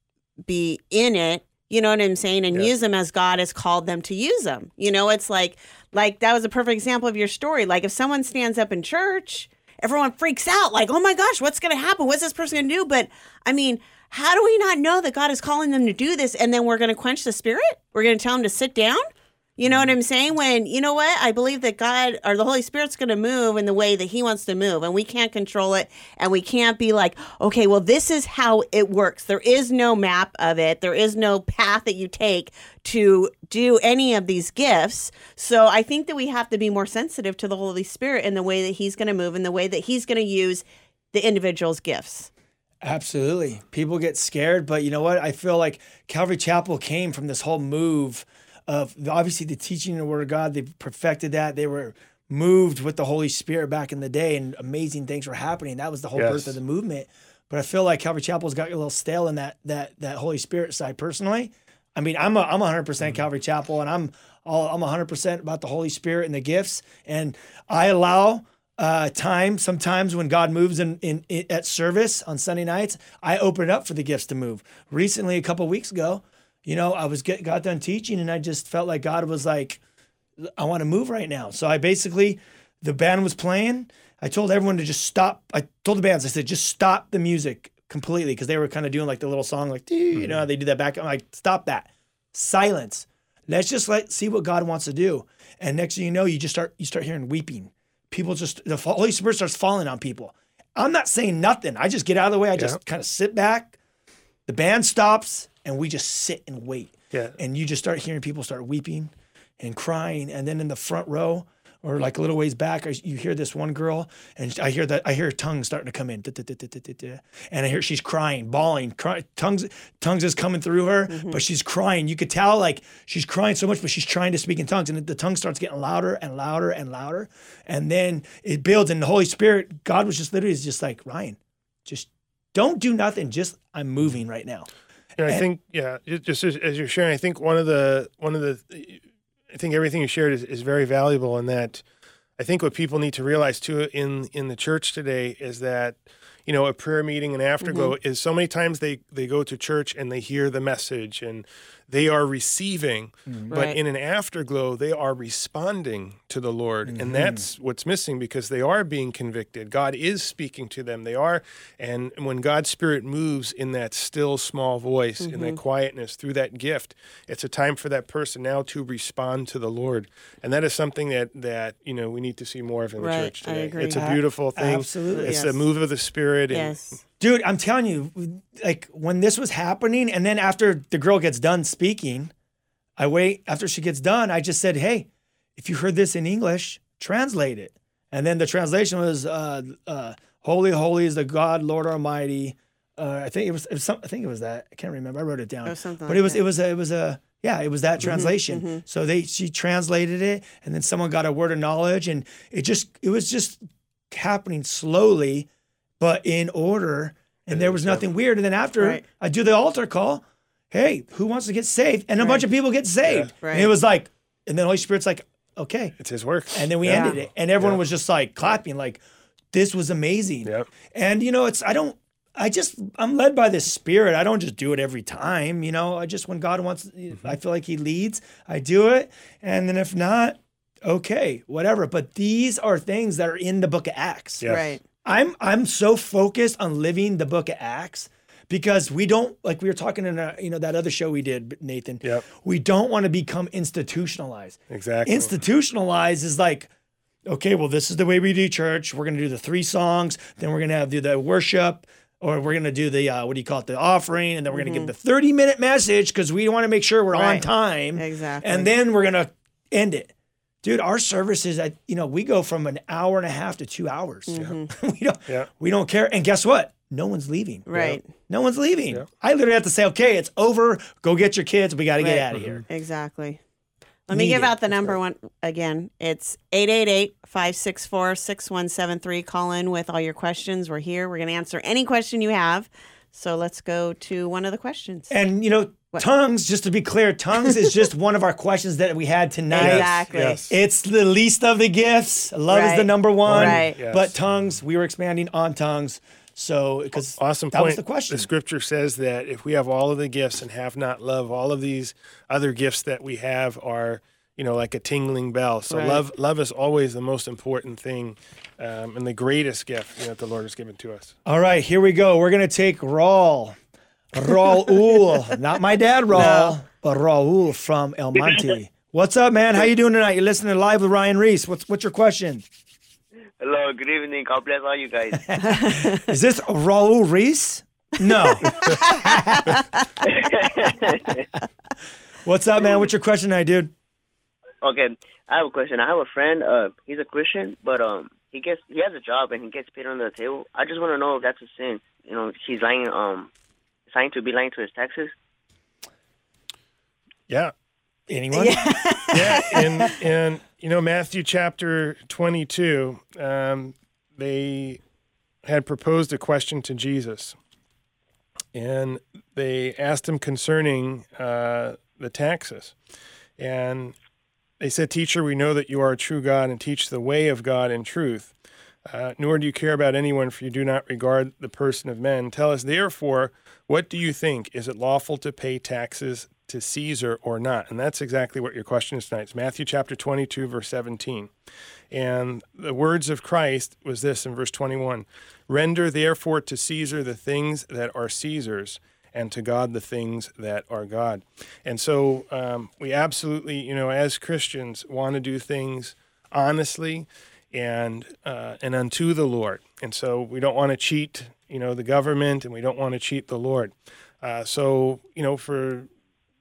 be in it you know what i'm saying? And Yeah. use them as god has called them to use them. You know it's like like that was a perfect example of your story. Like if someone stands up in church everyone freaks out like oh my gosh what's going to happen? What's this person going to do? But i mean how do we not know that god is calling them to do this and then we're going to quench the spirit? We're going to tell them to sit down you know what mm-hmm. I'm saying? When you know what? I believe that God or the Holy Spirit's going to move in the way that He wants to move, and we can't control it, and we can't be like, okay, well, this is how it works. There is no map of it. There is no path that you take to do any of these gifts. So I think that we have to be more sensitive to the Holy Spirit in the way that He's going to move, in the way that He's going to use the individual's gifts. Absolutely. People get scared, but you know what? I feel like Calvary Chapel came from this whole move of obviously the teaching of the Word of God. They perfected that. They were moved with the Holy Spirit back in the day, and amazing things were happening. That was the whole Yes. birth of the movement. But I feel like Calvary Chapel's got a little stale in that that that Holy Spirit side. Personally, I mean, I'm a, I'm 100 percent Calvary Chapel, and I'm all I'm 100 percent about the Holy Spirit and the gifts, and I allow uh, time sometimes when God moves in, in, in at service on Sunday nights, I open it up for the gifts to move. Recently, a couple weeks ago, you know, I was get, got done teaching and I just felt like God was like, I want to move right now. So I basically, the band was playing. I told everyone to just stop. I told the bands, I said, just stop the music completely because they were kind of doing like the little song, like, "Dee," you know, how they do that back. I'm like, stop that. Silence. Let's just let see what God wants to do. And next thing you know, you just start you start hearing weeping. People just the Holy Spirit starts falling on people. I'm not saying nothing. I just get out of the way. I just Yeah. kind of sit back. The band stops and we just sit and wait. Yeah. And you just start hearing people start weeping and crying. And then in the front row or like a little ways back, you hear this one girl and I hear that I hear her tongue starting to come in. And I hear she's crying, bawling, cry, tongues, tongues is coming through her, mm-hmm. but she's crying. You could tell like she's crying so much, but she's trying to speak in tongues. And the tongue starts getting louder and louder and louder. And then it builds and the Holy Spirit, God was just literally just like, Ryan, just don't do nothing. Just I'm moving right now. And I eh. think, yeah, just as, as you're sharing, I think one of the one of the, I think everything you shared is, is very valuable in that. I think what people need to realize too in in the church today is that, you know, a prayer meeting and afterglow mm-hmm. is so many times they they go to church and they hear the message and they are receiving, mm. but Right. in an afterglow they are responding to the Lord, and mm-hmm. that's what's missing because they are being convicted. God is speaking to them. They are, and when God's Spirit moves in that still small voice, in that mm-hmm. quietness, through that gift, it's a time for that person now to respond to the Lord, and that is something that that you know we need to see more of in the Right, church I today. agree. It's a A- beautiful thing. absolutely. it's the move of the Spirit. And Yes. Dude, I'm telling you, like when this was happening, and then after the girl gets done speaking, I wait after she gets done. I just said, "Hey, if you heard this in English, translate it." And then the translation was, uh, uh, "Holy, holy is the God, Lord Almighty." Uh, I think it was, it was some, I think it was that. I can't remember. I wrote it down. Oh, something but it was. Mm-hmm, it was, a, it was a, yeah, it was that translation. So they, she translated it, and then someone got a word of knowledge, and it just, it was just happening slowly but in order. And there was nothing weird. And then after Right. I do the altar call, hey, who wants to get saved? And a bunch of people get saved. Right. And it was like, and then Holy Spirit's like, okay. It's His work. And then we Yeah. ended it. And everyone was just like clapping, like, this was amazing. Yep. And you know, it's I don't I just I'm led by this spirit. I don't just do it every time, you know. I just when God wants mm-hmm. I feel like he leads, I do it. And then if not, okay, whatever. But these are things that are in the book of Acts. Yes. Right. I'm I'm so focused on living the book of Acts because we don't like we were talking in a, you know that other show we did, Nathan. Yep. We don't want to become institutionalized. Exactly. Institutionalized is like, okay, well, this is the way we do church. We're gonna do the three songs, then we're gonna have do the worship, or we're gonna do the uh, what do you call it, the offering, and then we're gonna give the 30 minute message because we want to make sure we're on time. Exactly. And then we're gonna end it. Dude, our services, I, you know, we go from an hour and a half to two hours. Mm-hmm. [laughs] we don't, Yeah. we don't care. And guess what? No one's leaving. Right. No one's leaving. I literally have to say, okay, it's over. Go get your kids. We got to get out of here. Mm-hmm. Exactly. Let me give it. out the number one again. It's 888 564 6173. Call in with all your questions. We're here. We're going to answer any question you have. So let's go to one of the questions. And you know, tongues. Just to be clear, tongues is just one of our questions that we had tonight. Exactly. Yes. It's the least of the gifts. Love is the number one. Right. Yes. But tongues, we were expanding on tongues. So because Awesome that point. was the question. The scripture says that if we have all of the gifts and have not love, all of these other gifts that we have are, you know, like a tingling bell. So Right. love, love is always the most important thing, um, and the greatest gift you know, that the Lord has given to us. All right, here we go. We're gonna take Raul. Raul, not my dad Raul, but Raul from El Monte. What's up, man? How you doing tonight? You're listening live with Ryan Ries. What's what's your question? Hello, good evening. God bless all you guys. Is this Raul Ries? No. [laughs] What's up, man? What's your question tonight, dude? okay, I have a question. I have a friend. Uh, he's a Christian, but um, he gets he has a job and he gets paid under the table. I just want to know if that's a sin. You know, he's lying. Um, lying to be lying to his taxes. Yeah. Anyone? yeah, [laughs] and and you know Matthew chapter twenty two, um, they had proposed a question to Jesus, and they asked him concerning uh, the taxes, and they said, "Teacher, we know that you are a true God and teach the way of God in truth." Uh, nor do you care about anyone, for you do not regard the person of men. Tell us, therefore, what do you think? Is it lawful to pay taxes to Caesar or not? And that's exactly what your question is tonight. It's Matthew chapter 22, verse 17. And the words of Christ was this in verse 21 Render therefore to Caesar the things that are Caesar's, and to God the things that are God. And so um, we absolutely, you know, as Christians, want to do things honestly and uh, and unto the Lord. And so we don't want to cheat, you know, the government, and we don't want to cheat the Lord. Uh, so you know, for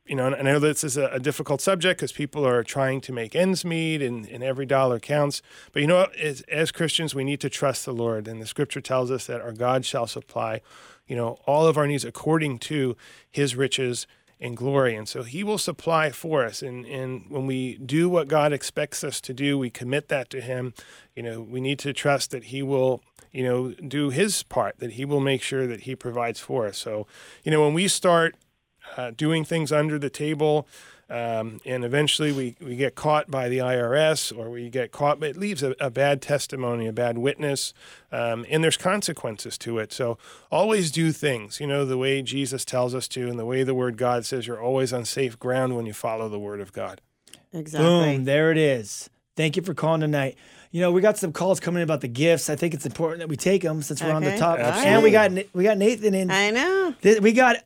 you know, and I know this is a, a difficult subject because people are trying to make ends meet, and, and every dollar counts. But you know, as, as Christians, we need to trust the Lord, and the Scripture tells us that our God shall supply, you know, all of our needs according to His riches and glory. And so he will supply for us. And, and when we do what God expects us to do, we commit that to him. You know, we need to trust that he will, you know, do his part, that he will make sure that he provides for us. So, you know, when we start uh, doing things under the table. Um, and eventually we, we get caught by the IRS or we get caught, but it leaves a, a bad testimony, a bad witness, um, and there's consequences to it. So always do things, you know, the way Jesus tells us to and the way the Word God says you're always on safe ground when you follow the Word of God. Exactly. Boom, there it is. Thank you for calling tonight. You know, we got some calls coming in about the gifts. I think it's important that we take them since we're on the Okay. top. Absolutely. And we got we got Nathan in. I know. We got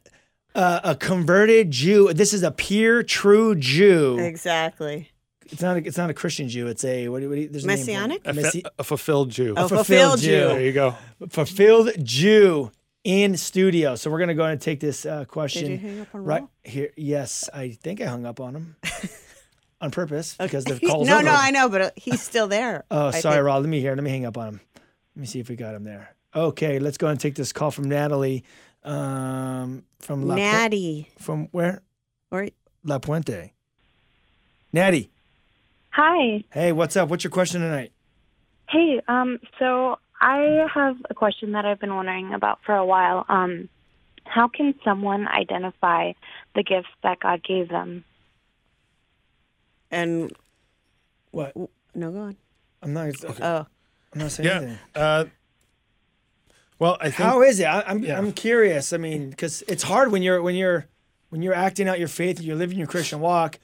uh, a converted Jew. This is a pure, true Jew. Exactly. It's not. A, it's not a Christian Jew. It's a what? do- what do you- there's a name for it. Messianic? A, Messi- fe- a fulfilled Jew. A fulfilled fulfilled Jew. Jew. There you go. fulfilled Jew in studio. So we're gonna go and take this uh, question. Did you hang up on right Raul? here? Yes, I think I hung up on him [laughs] on purpose because the He- [laughs] call's no, over. no, I know, but uh, he's still there. Oh, sorry. Rob. Let me hear. Let me hang up on him. Let me see if we got him there. Okay, let's go and take this call from Natalie. Um, from La Pu- Natty. from where? Or La Puente. Natty. Hi. Hey, what's up? What's your question tonight? Hey, um, so I have a question that I've been wondering about for a while. Um, how can someone identify the gifts that God gave them? and What? no, go on. I'm not. Oh, I'm not saying Yeah. anything. Uh, well, I think How is it? I, I'm Yeah. I'm curious. I mean, because it's hard when you're when you're when you're acting out your faith and you're living your Christian walk.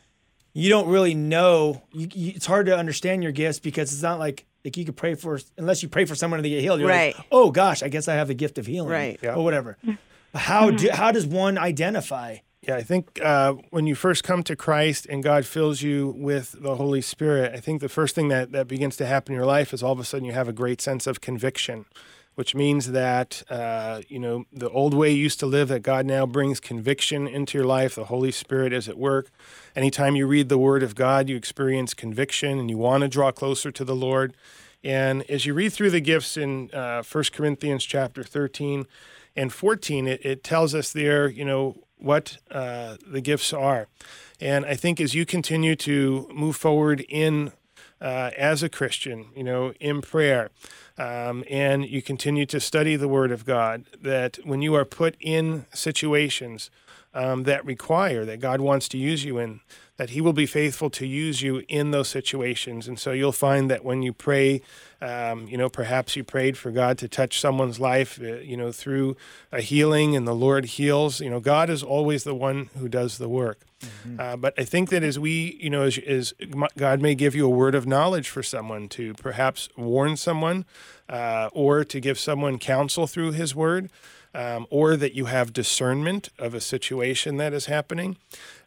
You don't really know. You, you, it's hard to understand your gifts because it's not like like you could pray for unless you pray for someone to get healed. You're Right. like, oh gosh, I guess I have the gift of healing, Right. Yeah. or whatever. How do how does one identify? Yeah, I think uh, when you first come to Christ and God fills you with the Holy Spirit, I think the first thing that, that begins to happen in your life is all of a sudden you have a great sense of conviction, which means that, uh, you know, the old way you used to live, that God now brings conviction into your life. The Holy Spirit is at work. Anytime you read the Word of God, you experience conviction and you want to draw closer to the Lord. And as you read through the gifts in uh, 1 Corinthians chapter 13 and 14, it, it tells us there, you know, what uh, the gifts are. And I think as you continue to move forward in uh, as a Christian, you know, in prayer, um, and you continue to study the Word of God, that when you are put in situations um, that require that God wants to use you in, that He will be faithful to use you in those situations. And so you'll find that when you pray, um, you know, perhaps you prayed for God to touch someone's life, uh, you know, through a healing, and the Lord heals. You know, God is always the one who does the work. Uh, but I think that as we, you know, as, as God may give you a word of knowledge for someone to perhaps warn someone uh, or to give someone counsel through His word, um, or that you have discernment of a situation that is happening,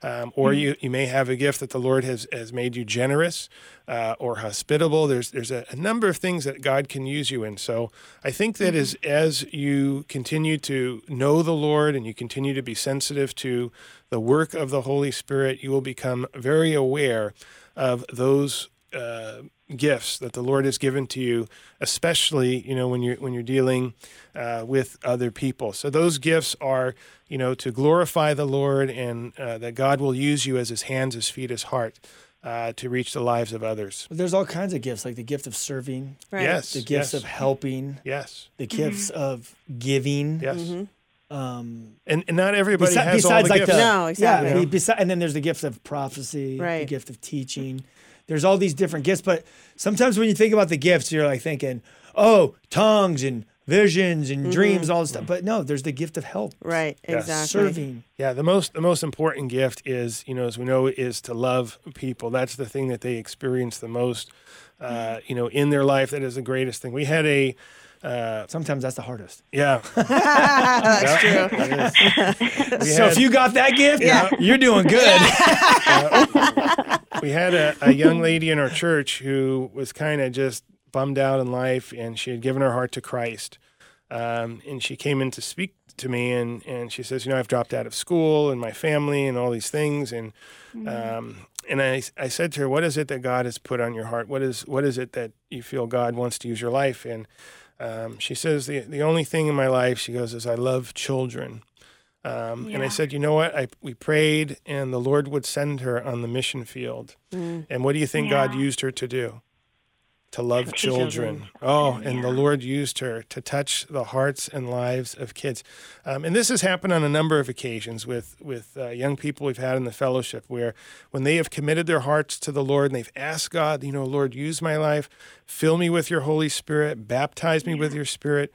um, or you, you may have a gift that the Lord has, has made you generous uh, or hospitable. There's there's a, a number of things that God can use you in. So I think that as as you continue to know the Lord and you continue to be sensitive to the work of the Holy Spirit, you will become very aware of those uh, gifts that the Lord has given to you, especially you know when you're when you're dealing uh, with other people. So those gifts are you know to glorify the Lord and uh, that God will use you as His hands, His feet, His heart uh, to reach the lives of others. But there's all kinds of gifts, like the gift of serving, right. Yes, the gifts yes, of helping, yes, the gifts of giving. yes. Mm-hmm. Um, And, and not everybody besi- has all the like gifts. the No, exactly. Yeah, besi- and then there's the gift of prophecy, right. the gift of teaching. There's all these different gifts, but sometimes when you think about the gifts, you're like thinking, oh, tongues and visions and mm-hmm. dreams, all this stuff. Mm-hmm. But no, there's the gift of help, Right. Yes. Exactly. serving. Yeah, the most the most important gift is, you know, as we know, is to love people. That's the thing that they experience the most, uh, mm-hmm. you know, in their life. That is the greatest thing. We had a, uh, Sometimes that's the hardest. yeah, [laughs] That's true. [laughs] so if you got that gift, Yeah. you're doing good. [laughs] we had a, a young lady in our church who was kind of just bummed out in life, and she had given her heart to Christ. Um, and she came in to speak to me, and, and she says, you know, I've dropped out of school and my family and all these things, and um, and I, I said to her, what is it that God has put on your heart? What is what is it that you feel God wants to use your life? And um, she says, the the only thing in my life, she goes, is I love children. Um, And I said, you know what? I, we prayed, and the Lord would send her on the mission field. And what do you think God used her to do? To love [laughs] children. Oh, and the Lord used her to touch the hearts and lives of kids. Um, and this has happened on a number of occasions with with uh, young people we've had in the fellowship, where when they have committed their hearts to the Lord and they've asked God, you know, Lord, use my life, fill me with your Holy Spirit, baptize me with your Spirit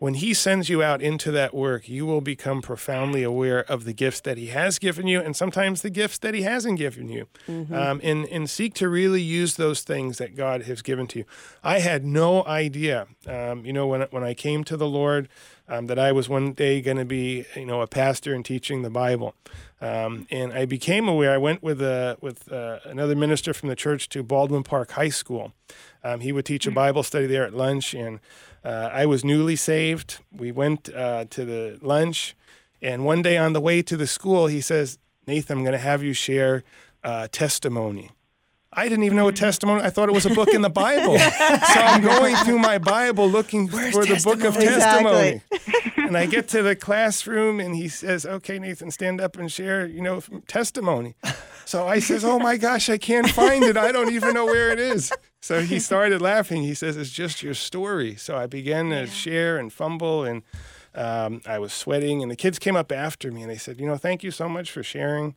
when he sends you out into that work, you will become profoundly aware of the gifts that he has given you and sometimes the gifts that he hasn't given you. Mm-hmm. Um, and, and seek to really use those things that God has given to you. I had no idea, um, you know, when, when I came to the Lord, um, that I was one day going to be, you know, a pastor and teaching the Bible. Um, and I became aware. I went with uh, with uh, another minister from the church to Baldwin Park High School. Um, he would teach a Bible study there at lunch, and uh, I was newly saved. We went uh, to the lunch, and one day on the way to the school, he says, "Nathan, I'm going to have you share uh, testimony." I didn't even know a testimony. I thought it was a book in the Bible. [laughs] so I'm going through my Bible looking Where's for the testimony? book of testimony. Exactly. and I get to the classroom and he says, "Okay, Nathan, stand up and share, you know, testimony." So I says, "Oh my gosh, I can't find it. I don't even know where it is." So he [laughs] started laughing. He says, "It's just your story." So I began to yeah. share and fumble and um, I was sweating, and the kids came up after me and they said, "You know, thank you so much for sharing,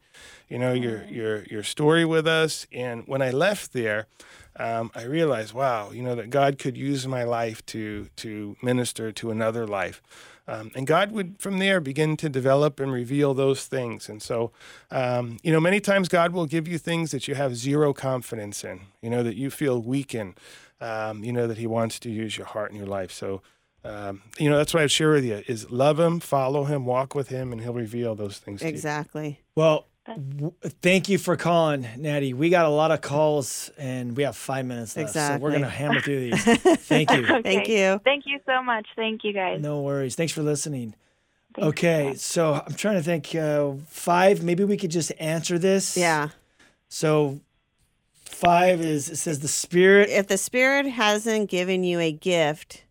you know, your your your story with us." And when I left there, um, I realized, wow, you know, that God could use my life to to minister to another life. Um, and God would from there begin to develop and reveal those things. And so, um, you know, many times God will give you things that you have zero confidence in, you know, that you feel weak in, um, you know, that He wants to use your heart and your life. So, um, you know, that's what I'd share with you is love him, follow him, walk with him, and he'll reveal those things exactly. Well, w- thank you for calling, Natty. We got a lot of calls and we have five minutes left. Exactly. So we're going to hammer through these. [laughs] thank you. okay. Thank you. Thank you so much. Thank you, guys. No worries. Thanks for listening. Thanks okay. So I'm trying to think uh, five, maybe we could just answer this. Yeah. So five is, it says the spirit. If the spirit hasn't given you a gift,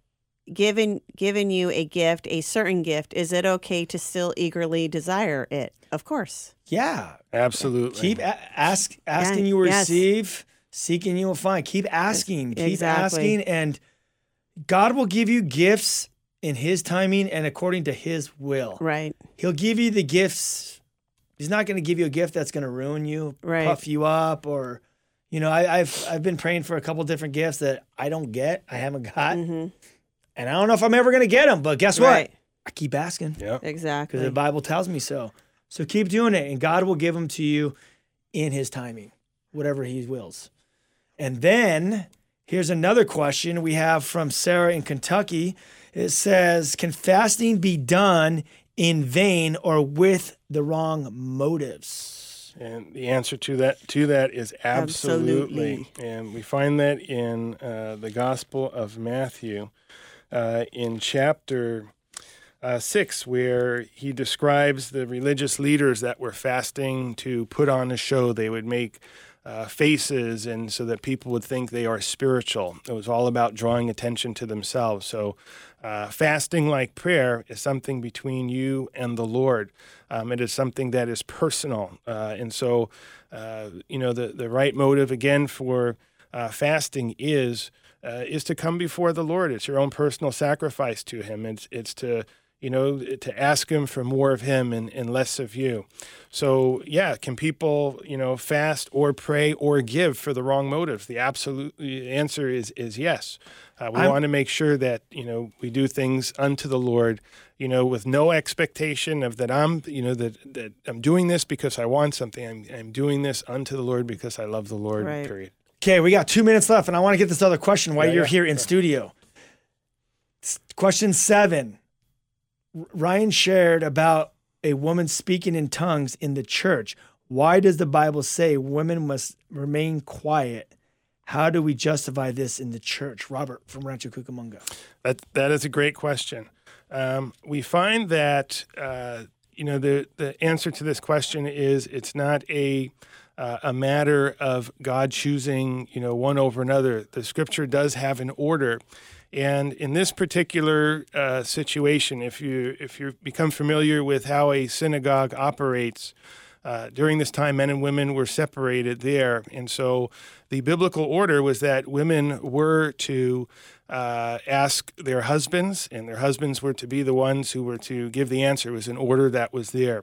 given given you a gift, a certain gift, is it okay to still eagerly desire it? Of course. Yeah, absolutely. Keep a- ask asking, yeah, you will yes. receive, seeking you will find. Keep asking, keep exactly. asking, and God will give you gifts in His timing and according to His will. Right. He'll give you the gifts. He's not going to give you a gift that's going to ruin you, right. puff you up, or you know, I, have I've been praying for a couple different gifts that I don't get, I haven't got. Mm-hmm. And I don't know if I'm ever going to get them, but guess right. what? I keep asking. Yeah. Exactly. Because the Bible tells me so. So keep doing it, and God will give them to you in His timing, whatever He wills. And then here's another question we have from Sarah in Kentucky. It says, Can fasting be done in vain or with the wrong motives? And the answer to that to that is absolutely. absolutely. And we find that in uh, the Gospel of Matthew uh, in chapter uh, 6, where he describes the religious leaders that were fasting to put on a show. They would make uh, faces and so that people would think they are spiritual. It was all about drawing attention to themselves. So, uh, fasting like prayer is something between you and the Lord. Um, it is something that is personal. Uh, and so, uh, you know, the, the right motive again for uh, fasting is uh, is to come before the Lord. It's your own personal sacrifice to Him. It's it's to you know to ask Him for more of Him and, and less of you. So yeah, can people you know fast or pray or give for the wrong motives? The absolute answer is is yes. Uh, we want to make sure that you know we do things unto the Lord, you know, with no expectation of that I'm you know that that I'm doing this because I want something. I'm I'm doing this unto the Lord because I love the Lord. Right. Period. Okay, we got two minutes left, and I want to get this other question while yeah, you're yeah, here in yeah. studio. Question seven. Ryan shared about a woman speaking in tongues in the church. Why does the Bible say women must remain quiet? How do we justify this in the church? Robert from Rancho Cucamonga. That that is a great question. Um, we find that uh, you know the the answer to this question is it's not a uh, a matter of God choosing, you know, one over another. The Scripture does have an order, and in this particular uh, situation, if you if you become familiar with how a synagogue operates, uh, during this time, men and women were separated there. And so the biblical order was that women were to uh, ask their husbands, and their husbands were to be the ones who were to give the answer. It was an order that was there.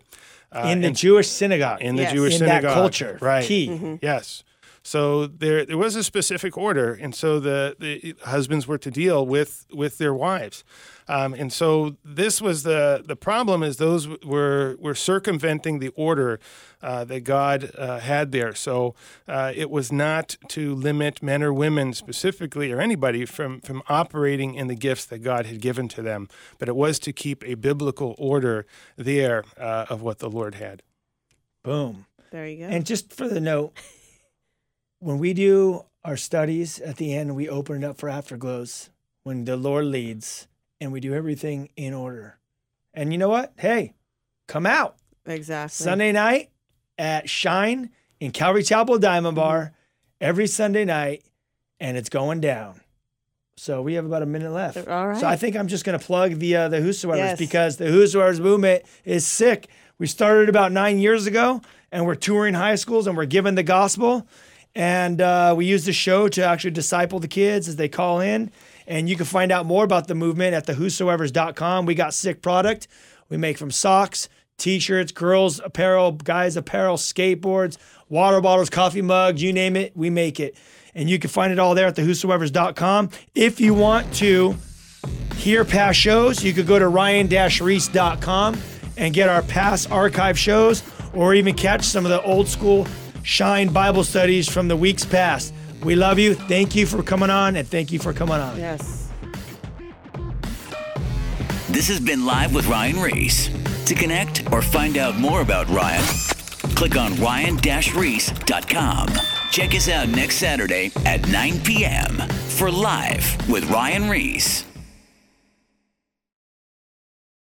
Uh, in the and- Jewish synagogue. in the Yes. Jewish In that synagogue. culture. Right. Key. Yes. So there there was a specific order, and so the, the husbands were to deal with with their wives, um, and so this was the the problem is those were were circumventing the order uh, that God uh, had there. So uh, it was not to limit men or women specifically or anybody from from operating in the gifts that God had given to them, but it was to keep a biblical order there uh, of what the Lord had. Boom. There you go. And just for the note, when we do our studies at the end, we open it up for afterglows when the Lord leads and we do everything in order. And you know what? Hey, come out exactly. Sunday night at Shine in Calvary Chapel Diamond Bar every Sunday night, and it's going down. So we have about a minute left. All right. So I think I'm just going to plug the uh, the Whosoevers Yes. because the Whosoevers movement is sick. We started about nine years ago, and we're touring high schools and we're giving the gospel. And uh, we use the show to actually disciple the kids as they call in. And you can find out more about the movement at thewhosoevers.com. We got sick product. We make from socks, t-shirts, girls apparel, guys apparel, skateboards, water bottles, coffee mugs, you name it, we make it. And you can find it all there at thewhosoevers.com. If you want to hear past shows, you could go to ryan-ries.com and get our past archive shows or even catch some of the old school Shine Bible studies from the weeks past. We love you. Thank you for coming on and thank you for coming on. yes. This has been Live with Ryan Ries. To connect or find out more about Ryan, click on ryan-ries.com. Check us out next Saturday at 9 p.m. for Live with Ryan Ries.